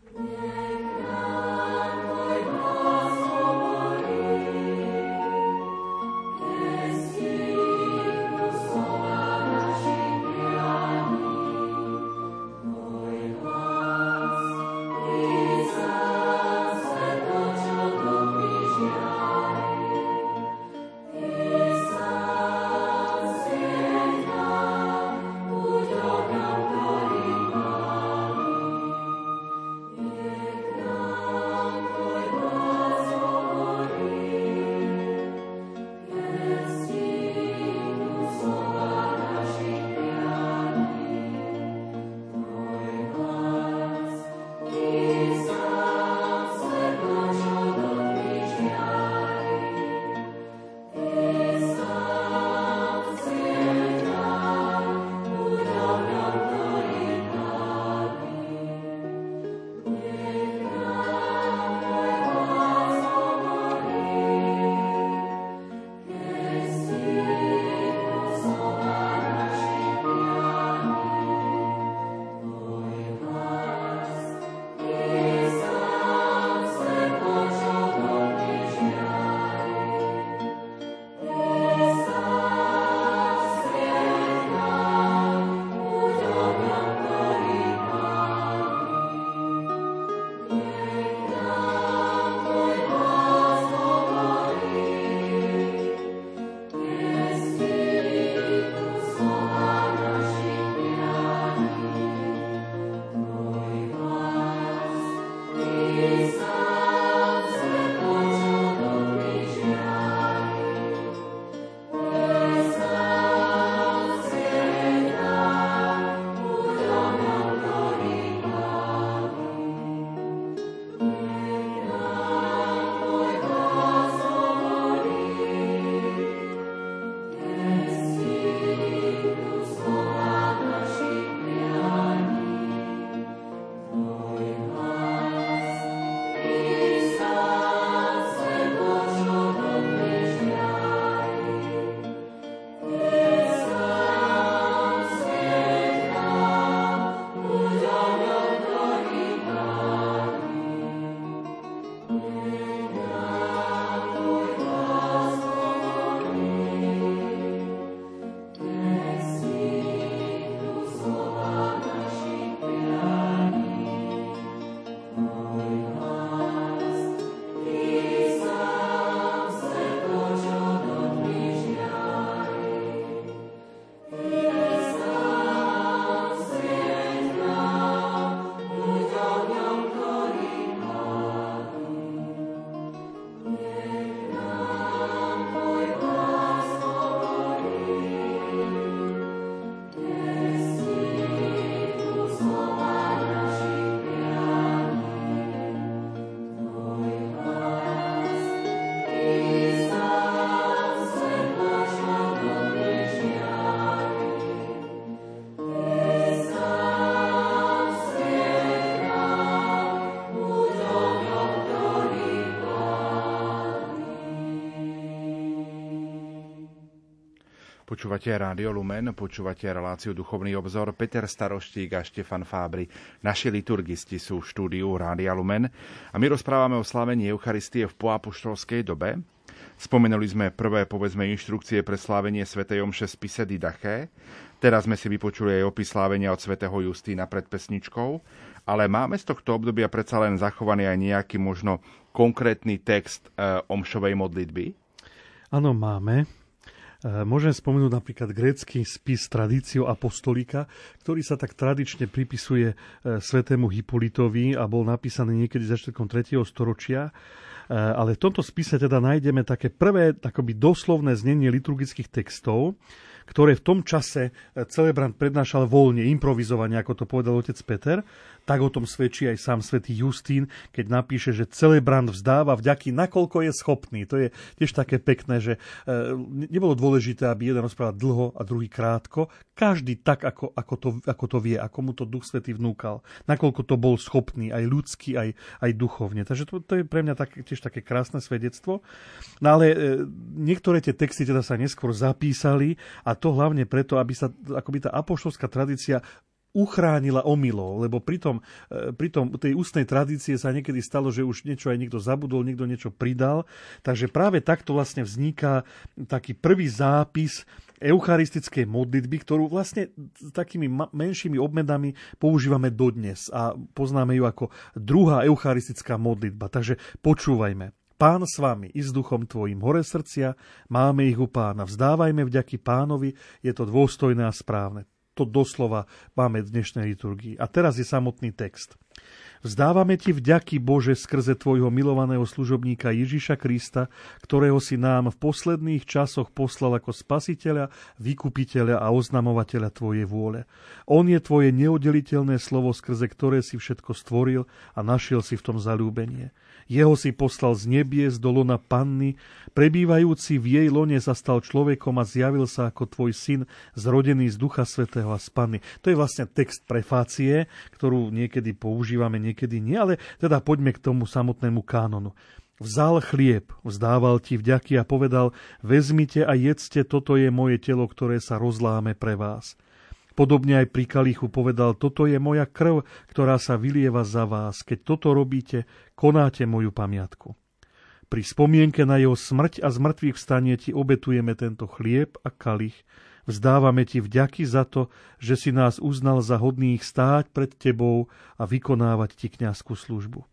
Yeah. Počúvate Rádio Lumen, počúvate reláciu Duchovný obzor. Peter Staroštík a Štefan Fábry, naši liturgisti sú v štúdiu Rádia Lumen a my rozprávame o slavení Eucharistie v poapoštolskej dobe. Spomenuli sme prvé, povedzme, inštrukcie pre slávenie svätej Omše z Pise Didaché. Teraz sme si vypočuli aj opis slávenia od svätého Justína pred pesničkou. Ale máme z tohto obdobia predsa len zachovaný aj nejaký možno konkrétny text e, omšovej modlitby? Áno, máme. E, môžem spomenúť napríklad grécky spis Tradício apostolika, ktorý sa tak tradične pripisuje e, svetému Hipolitovi a bol napísaný niekedy začiatkom 3. storočia. E, ale v tomto spise teda nájdeme také prvé takoby doslovné znenie liturgických textov, ktoré v tom čase celebrant prednášal voľne, improvizovane, ako to povedal otec Peter. Tak o tom svedčí aj sám svätý Justín, keď napíše, že celebrant vzdáva vďaky, nakoľko je schopný. To je tiež také pekné, že e, nebolo dôležité, aby jeden rozprával dlho a druhý krátko. Každý tak, ako, ako, to, ako to vie, ako mu to Duch Svetý vnúkal. Nakoľko to bol schopný, aj ľudský, aj, aj duchovne. Takže to, to je pre mňa tak, tiež také krásne svedectvo. No ale e, niektoré tie texty teda sa neskôr zapísali a to hlavne preto, aby sa akoby tá apoštolská tradícia uchránila omylov, lebo pritom, e, pritom tej ústnej tradície sa niekedy stalo, že už niečo aj niekto zabudol, niekto niečo pridal. Takže práve takto vlastne vzniká taký prvý zápis eucharistickej modlitby, ktorú vlastne s takými menšími obmedami používame dodnes a poznáme ju ako druhá eucharistická modlitba. Takže počúvajme. Pán s vami i s duchom tvojim hore srdcia, máme ich u pána. Vzdávajme vďaky pánovi, je to dôstojné a správne to doslova máme v dnešnej liturgii. A teraz je samotný text. Vzdávame ti vďaky Bože skrze tvojho milovaného služobníka Ježiša Krista, ktorého si nám v posledných časoch poslal ako spasiteľa, vykupiteľa a oznamovateľa tvojej vôle. On je tvoje neoddeliteľné slovo, skrze ktoré si všetko stvoril a našiel si v tom zalúbenie. Jeho si poslal z nebies do lona panny, prebývajúci v jej lone sa stal človekom a zjavil sa ako tvoj syn, zrodený z Ducha Svetého a z panny. To je vlastne text prefácie, ktorú niekedy používame, niekedy nie, ale teda poďme k tomu samotnému kánonu. Vzal chlieb, vzdával ti vďaky a povedal, vezmite a jedzte, toto je moje telo, ktoré sa rozláme pre vás. Podobne aj pri kalichu povedal, toto je moja krv, ktorá sa vylieva za vás. Keď toto robíte, konáte moju pamiatku. Pri spomienke na jeho smrť a zmrtvých vstanie ti obetujeme tento chlieb a kalich. Vzdávame ti vďaky za to, že si nás uznal za hodných stáť pred tebou a vykonávať ti kňazskú službu.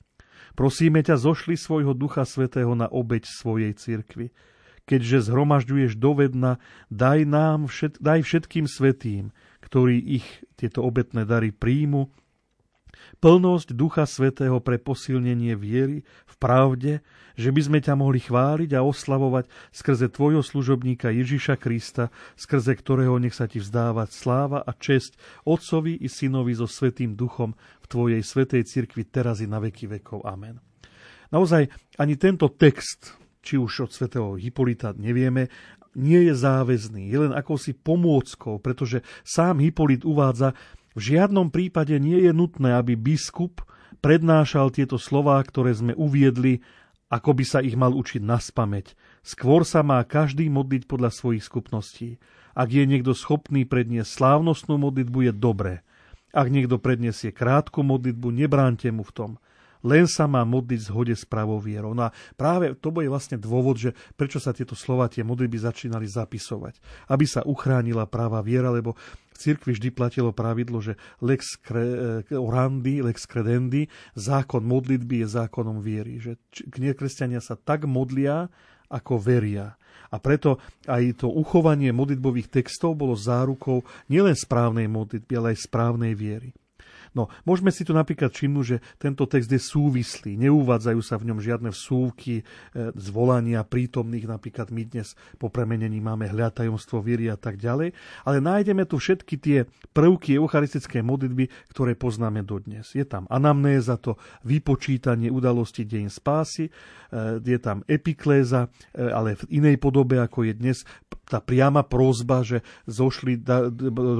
Prosíme ťa, zošli svojho Ducha Svetého na obeď svojej cirkvi. Keďže zhromažďuješ dovedna, daj nám všet, daj všetkým svetým, ktorí ich tieto obetné dary príjmu, plnosť Ducha Svetého pre posilnenie viery v pravde, že by sme ťa mohli chváliť a oslavovať skrze Tvojho služobníka Ježiša Krista, skrze ktorého nech sa Ti vzdávať sláva a česť Otcovi i Synovi so Svetým Duchom v Tvojej Svetej Cirkvi teraz i na veky vekov. Amen. Naozaj ani tento text, či už od svätého Hipolita nevieme, nie je záväzný, je len akousi pomôckou, pretože sám Hipolit uvádza, v žiadnom prípade nie je nutné, aby biskup prednášal tieto slová, ktoré sme uviedli, ako by sa ich mal učiť na spameť. Skôr sa má každý modliť podľa svojich skupností. Ak je niekto schopný predniesť slávnostnú modlitbu, je dobré. Ak niekto predniesie krátku modlitbu, nebránte mu v tom len sa má modliť v zhode s pravou vierou. No a práve to je vlastne dôvod, že prečo sa tieto slova, tie modlitby začínali zapisovať. Aby sa uchránila práva viera, lebo v cirkvi vždy platilo pravidlo, že lex cre, orandi, lex credendi, zákon modlitby je zákonom viery. Že kresťania sa tak modlia, ako veria. A preto aj to uchovanie modlitbových textov bolo zárukou nielen správnej modlitby, ale aj správnej viery. No, môžeme si tu napríklad všimnúť, že tento text je súvislý, neuvádzajú sa v ňom žiadne vsúvky, e, zvolania prítomných, napríklad my dnes po premenení máme hľadajomstvo viery a tak ďalej, ale nájdeme tu všetky tie prvky eucharistickej modlitby, ktoré poznáme dodnes. Je tam anamnéza, to vypočítanie udalosti deň spásy, e, je tam epikléza, e, ale v inej podobe, ako je dnes tá priama prozba, že zošli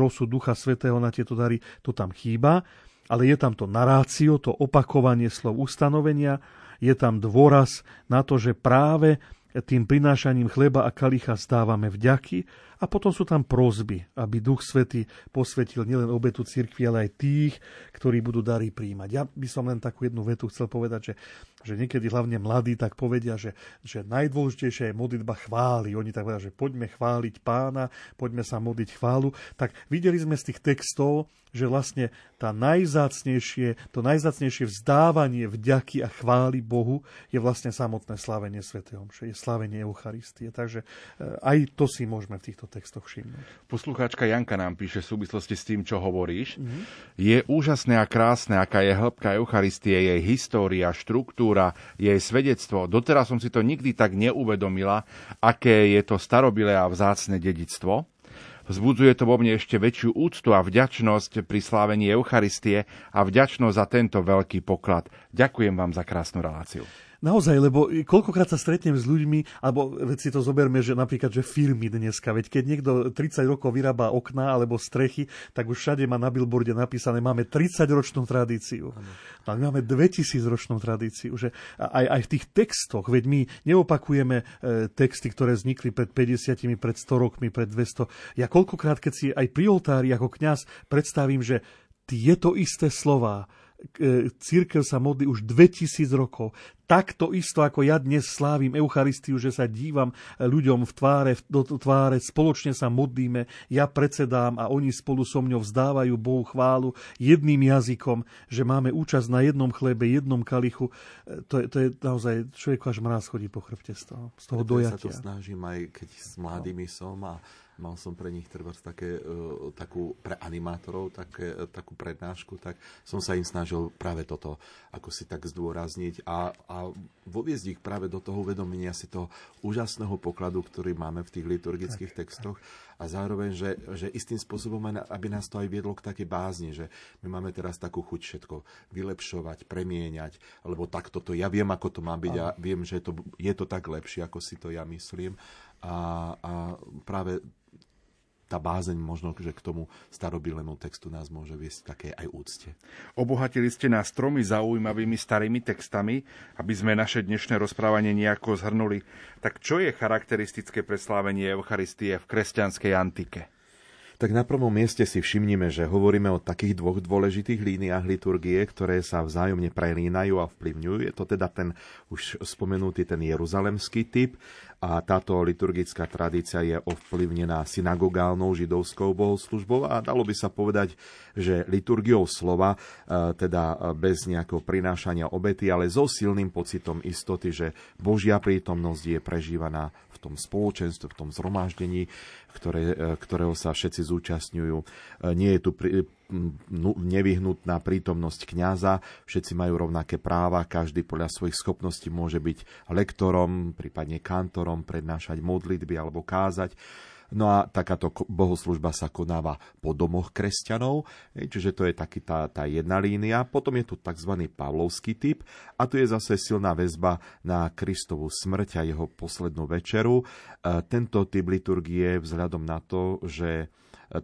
rosu Ducha Svetého na tieto dary, to tam chýba ale je tam to narácio, to opakovanie slov ustanovenia, je tam dôraz na to, že práve tým prinášaním chleba a kalicha zdávame vďaky A potom sú tam prozby, aby Duch Svety posvetil nielen obetu cirkvi, ale aj tých, ktorí budú dary príjmať. Ja by som len takú jednu vetu chcel povedať, že, že niekedy hlavne mladí tak povedia, že, že najdôležitejšia je modlitba chvály. Oni tak povedia, že poďme chváliť pána, poďme sa modliť chválu. Tak videli sme z tých textov, že vlastne tá najzácnejšie, to najzácnejšie vzdávanie vďaky a chvály Bohu je vlastne samotné slavenie Sv. Omše, je slavenie Eucharistie. Takže eh, aj to si môžeme v týchto textoch všimnúť. Poslucháčka Janka nám píše v súvislosti s tým, čo hovoríš. Mm-hmm. Je úžasné a krásne, aká je hĺbka Eucharistie, jej história, štruktúra, jej svedectvo. Doteraz som si to nikdy tak neuvedomila, aké je to starobilé a vzácne dedictvo. Vzbudzuje to vo mne ešte väčšiu úctu a vďačnosť pri slávení Eucharistie a vďačnosť za tento veľký poklad. Ďakujem vám za krásnu reláciu. Naozaj, lebo koľkokrát sa stretnem s ľuďmi, alebo veď si to zoberme, že napríklad, že firmy dneska, veď keď niekto 30 rokov vyrába okná alebo strechy, tak už všade má na billboarde napísané, máme 30-ročnú tradíciu. No, my máme 2000-ročnú tradíciu. Že aj, aj v tých textoch, veď my neopakujeme e, texty, ktoré vznikli pred 50, pred 100 rokmi, pred 200. Ja koľkokrát, keď si aj pri oltári ako kňaz predstavím, že tieto isté slova církev sa modlí už 2000 rokov. Takto isto, ako ja dnes slávim Eucharistiu, že sa dívam ľuďom v tváre, do tváre, spoločne sa modlíme, ja predsedám a oni spolu so mňou vzdávajú Bohu chválu jedným jazykom, že máme účasť na jednom chlebe, jednom kalichu. E, to je, to je naozaj, človek až mráz chodí po chrbte z toho, z toho dojatia. Ja sa to snažím aj, keď s mladými som a mal som pre nich treba také, uh, takú, pre animátorov také, uh, takú prednášku, tak som sa im snažil práve toto ako si tak zdôrazniť a, a voviezť ich práve do toho uvedomenia si toho úžasného pokladu, ktorý máme v tých liturgických tak, textoch. A zároveň, že, že istým spôsobom, aby nás to aj viedlo k takej bázni, že my máme teraz takú chuť všetko vylepšovať, premieňať, lebo tak toto, ja viem, ako to má byť a viem, že to, je to tak lepšie, ako si to ja myslím. A, a práve tá bázeň možno, že k tomu starobilému textu nás môže viesť také aj úcte. Obohatili ste nás tromi zaujímavými starými textami, aby sme naše dnešné rozprávanie nejako zhrnuli. Tak čo je charakteristické preslávenie Eucharistie v kresťanskej antike? Tak na prvom mieste si všimnime, že hovoríme o takých dvoch dôležitých líniách liturgie, ktoré sa vzájomne prelínajú a vplyvňujú. Je to teda ten už spomenutý ten jeruzalemský typ a táto liturgická tradícia je ovplyvnená synagogálnou židovskou bohoslužbou a dalo by sa povedať, že liturgiou slova, e, teda bez nejakého prinášania obety, ale so silným pocitom istoty, že Božia prítomnosť je prežívaná v tom spoločenstve, v tom zhromaždení, ktoré, e, ktorého sa všetci zúčastňujú. E, nie je tu pri, nevyhnutná prítomnosť kňaza, všetci majú rovnaké práva, každý podľa svojich schopností môže byť lektorom, prípadne kantorom, prednášať modlitby alebo kázať. No a takáto bohoslužba sa konáva po domoch kresťanov, čiže to je taký tá, tá jedna línia. Potom je tu tzv. pavlovský typ a tu je zase silná väzba na Kristovú smrť a jeho poslednú večeru. E, tento typ liturgie vzhľadom na to, že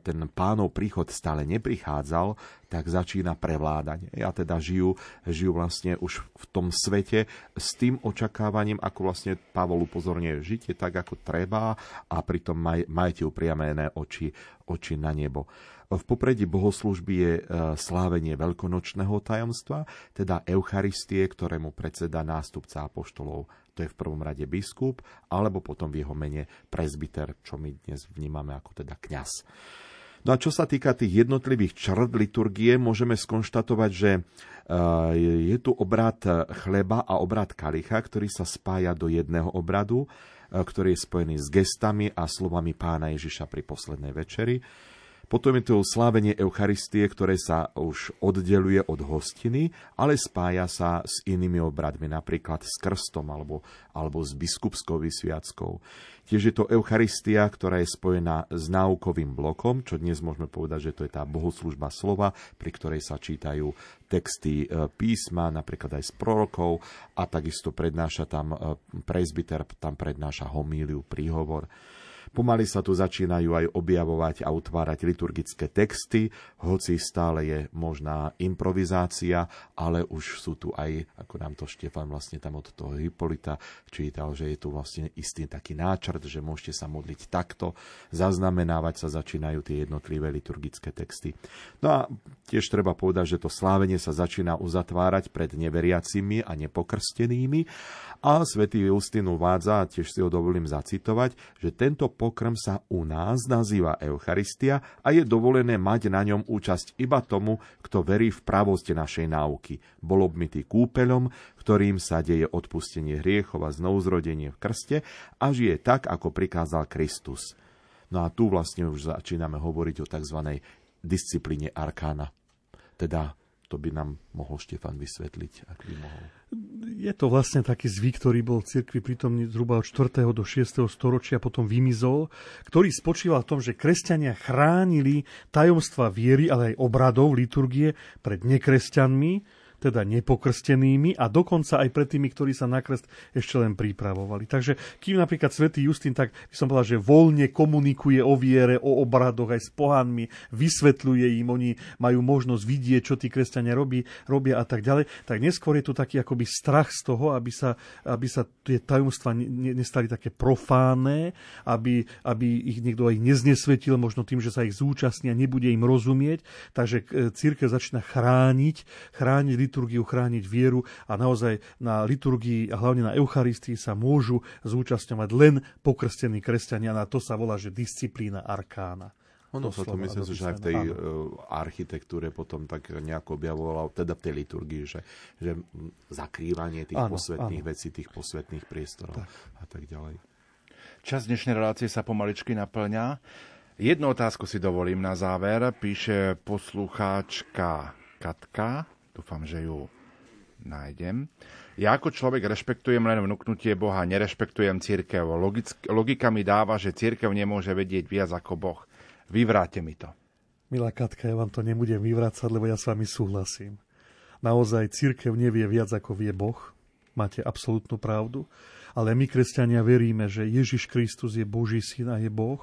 ten pánov príchod stále neprichádzal, tak začína prevládať. A teda žijú, žijú vlastne už v tom svete s tým očakávaním, ako vlastne Pavol upozorňuje, žite tak, ako treba a pritom maj, majte upriamené oči, oči na nebo. V popredí bohoslužby je e, slávenie veľkonočného tajomstva, teda Eucharistie, ktorému predseda nástupca apoštolov to je v prvom rade biskup, alebo potom v jeho mene prezbiter, čo my dnes vnímame ako teda kňaz. No a čo sa týka tých jednotlivých črt liturgie, môžeme skonštatovať, že e, je tu obrad chleba a obrad kalicha, ktorý sa spája do jedného obradu, e, ktorý je spojený s gestami a slovami pána Ježiša pri poslednej večeri. Potom je to slávenie Eucharistie, ktoré sa už oddeluje od hostiny, ale spája sa s inými obradmi, napríklad s krstom alebo, alebo s biskupskou vysviackou. Tiež je to Eucharistia, ktorá je spojená s náukovým blokom, čo dnes môžeme povedať, že to je tá bohoslužba slova, pri ktorej sa čítajú texty e, písma, napríklad aj z prorokov a takisto prednáša tam e, prezbiter, tam prednáša homíliu, príhovor. Pomaly sa tu začínajú aj objavovať a utvárať liturgické texty, hoci stále je možná improvizácia, ale už sú tu aj, ako nám to Štefan vlastne tam od toho Hipolita čítal, že je tu vlastne istý taký náčrt, že môžete sa modliť takto, zaznamenávať sa začínajú tie jednotlivé liturgické texty. No a tiež treba povedať, že to slávenie sa začína uzatvárať pred neveriacimi a nepokrstenými a svätý Justin uvádza, a tiež si ho dovolím zacitovať, že tento pokrm sa u nás nazýva Eucharistia a je dovolené mať na ňom účasť iba tomu, kto verí v pravosť našej náuky. Bol obmytý kúpeľom, ktorým sa deje odpustenie hriechov a znovuzrodenie v krste a žije tak, ako prikázal Kristus. No a tu vlastne už začíname hovoriť o tzv. disciplíne arkána. Teda to by nám mohol Štefan vysvetliť, ak by mohol. Je to vlastne taký zvyk, ktorý bol v cirkvi prítomný zhruba od 4. do 6. storočia, potom vymizol, ktorý spočíval v tom, že kresťania chránili tajomstva viery, ale aj obradov liturgie pred nekresťanmi, teda nepokrstenými a dokonca aj pred tými, ktorí sa na krst ešte len pripravovali. Takže kým napríklad svätý Justín, tak by som povedal, že voľne komunikuje o viere, o obradoch aj s pohanmi, vysvetľuje im, oni majú možnosť vidieť, čo tí kresťania robí, robia a tak ďalej, tak neskôr je tu taký akoby strach z toho, aby sa, aby sa tie tajomstva nestali také profánne, aby, aby ich niekto aj neznesvetil, možno tým, že sa ich zúčastnia, nebude im rozumieť. Takže e, církev začína chrániť, chrániť liturgiu, chrániť vieru a naozaj na liturgii a hlavne na Eucharistii sa môžu zúčastňovať len pokrstení kresťania. Na to sa volá, že disciplína arkána. Ono sa to myslím, že aj v tej áno. E, architektúre potom tak nejako objavovalo, teda v tej liturgii, že, že zakrývanie tých áno, posvetných áno. vecí, tých posvetných priestorov tak. a tak ďalej. Čas dnešnej relácie sa pomaličky naplňa. Jednu otázku si dovolím na záver. Píše poslucháčka Katka. Dúfam, že ju nájdem. Ja ako človek rešpektujem len vnúknutie Boha, nerešpektujem církev. logika mi dáva, že církev nemôže vedieť viac ako Boh. Vyvráte mi to. Milá Katka, ja vám to nebudem vyvrácať, lebo ja s vami súhlasím. Naozaj církev nevie viac ako vie Boh. Máte absolútnu pravdu ale my, kresťania, veríme, že Ježiš Kristus je Boží syn a je Boh.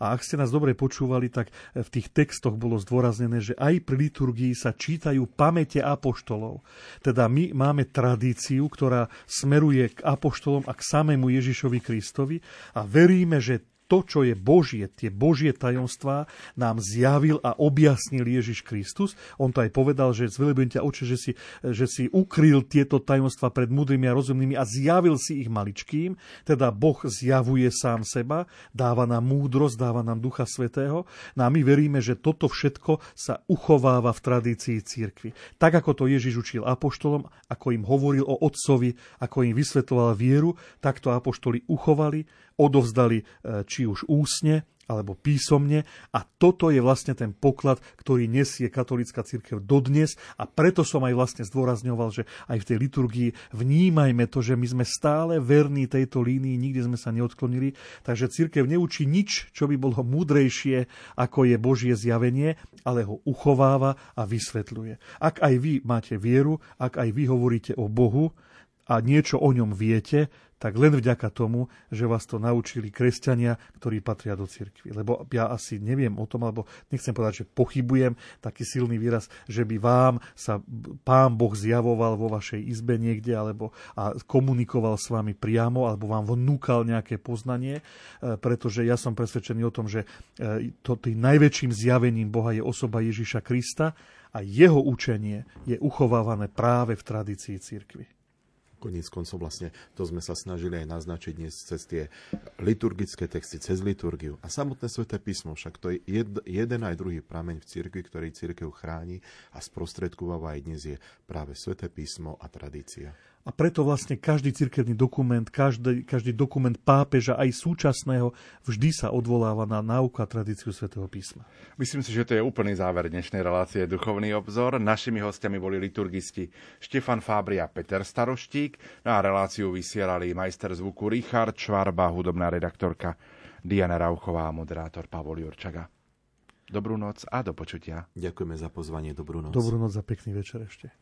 A ak ste nás dobre počúvali, tak v tých textoch bolo zdôraznené, že aj pri liturgii sa čítajú pamäte apoštolov. Teda my máme tradíciu, ktorá smeruje k apoštolom a k samému Ježišovi Kristovi a veríme, že to, čo je Božie, tie Božie tajomstvá nám zjavil a objasnil Ježiš Kristus. On to aj povedal, že zvelebím ťa oče, že si, že si ukryl tieto tajomstvá pred múdrymi a rozumnými a zjavil si ich maličkým. Teda Boh zjavuje sám seba, dáva nám múdrosť, dáva nám Ducha Svetého. No a my veríme, že toto všetko sa uchováva v tradícii církvy. Tak ako to Ježiš učil apoštolom, ako im hovoril o Otcovi, ako im vysvetoval vieru, tak to apoštoli uchovali odovzdali e, či už úsne alebo písomne. A toto je vlastne ten poklad, ktorý nesie katolická církev dodnes. A preto som aj vlastne zdôrazňoval, že aj v tej liturgii vnímajme to, že my sme stále verní tejto línii, nikde sme sa neodklonili, takže církev neučí nič, čo by bolo múdrejšie, ako je Božie zjavenie, ale ho uchováva a vysvetľuje. Ak aj vy máte vieru, ak aj vy hovoríte o Bohu a niečo o ňom viete, tak len vďaka tomu, že vás to naučili kresťania, ktorí patria do cirkvi. Lebo ja asi neviem o tom, alebo nechcem povedať, že pochybujem, taký silný výraz, že by vám sa pán Boh zjavoval vo vašej izbe niekde, alebo a komunikoval s vami priamo, alebo vám vnúkal nejaké poznanie, e, pretože ja som presvedčený o tom, že e, to tým najväčším zjavením Boha je osoba Ježíša Krista a jeho učenie je uchovávané práve v tradícii cirkvi. Koniec koncov vlastne to sme sa snažili aj naznačiť dnes cez tie liturgické texty, cez liturgiu. A samotné sväté písmo, však to je jed, jeden aj druhý prameň v cirkvi, ktorý cirkev chráni a sprostredkováva aj dnes je práve sväté písmo a tradícia. A preto vlastne každý cirkevný dokument, každý, každý dokument pápeža, aj súčasného, vždy sa odvoláva na náuku a tradíciu svätého písma. Myslím si, že to je úplný záver dnešnej relácie Duchovný obzor. Našimi hostiami boli liturgisti Štefan Fábri a Peter Staroštík. Na reláciu vysielali majster zvuku Richard Čvarba, hudobná redaktorka Diana Rauchová a moderátor Pavol Jurčaga. Dobrú noc a do počutia. Ďakujeme za pozvanie. Dobrú noc. Dobrú noc a pekný večer ešte.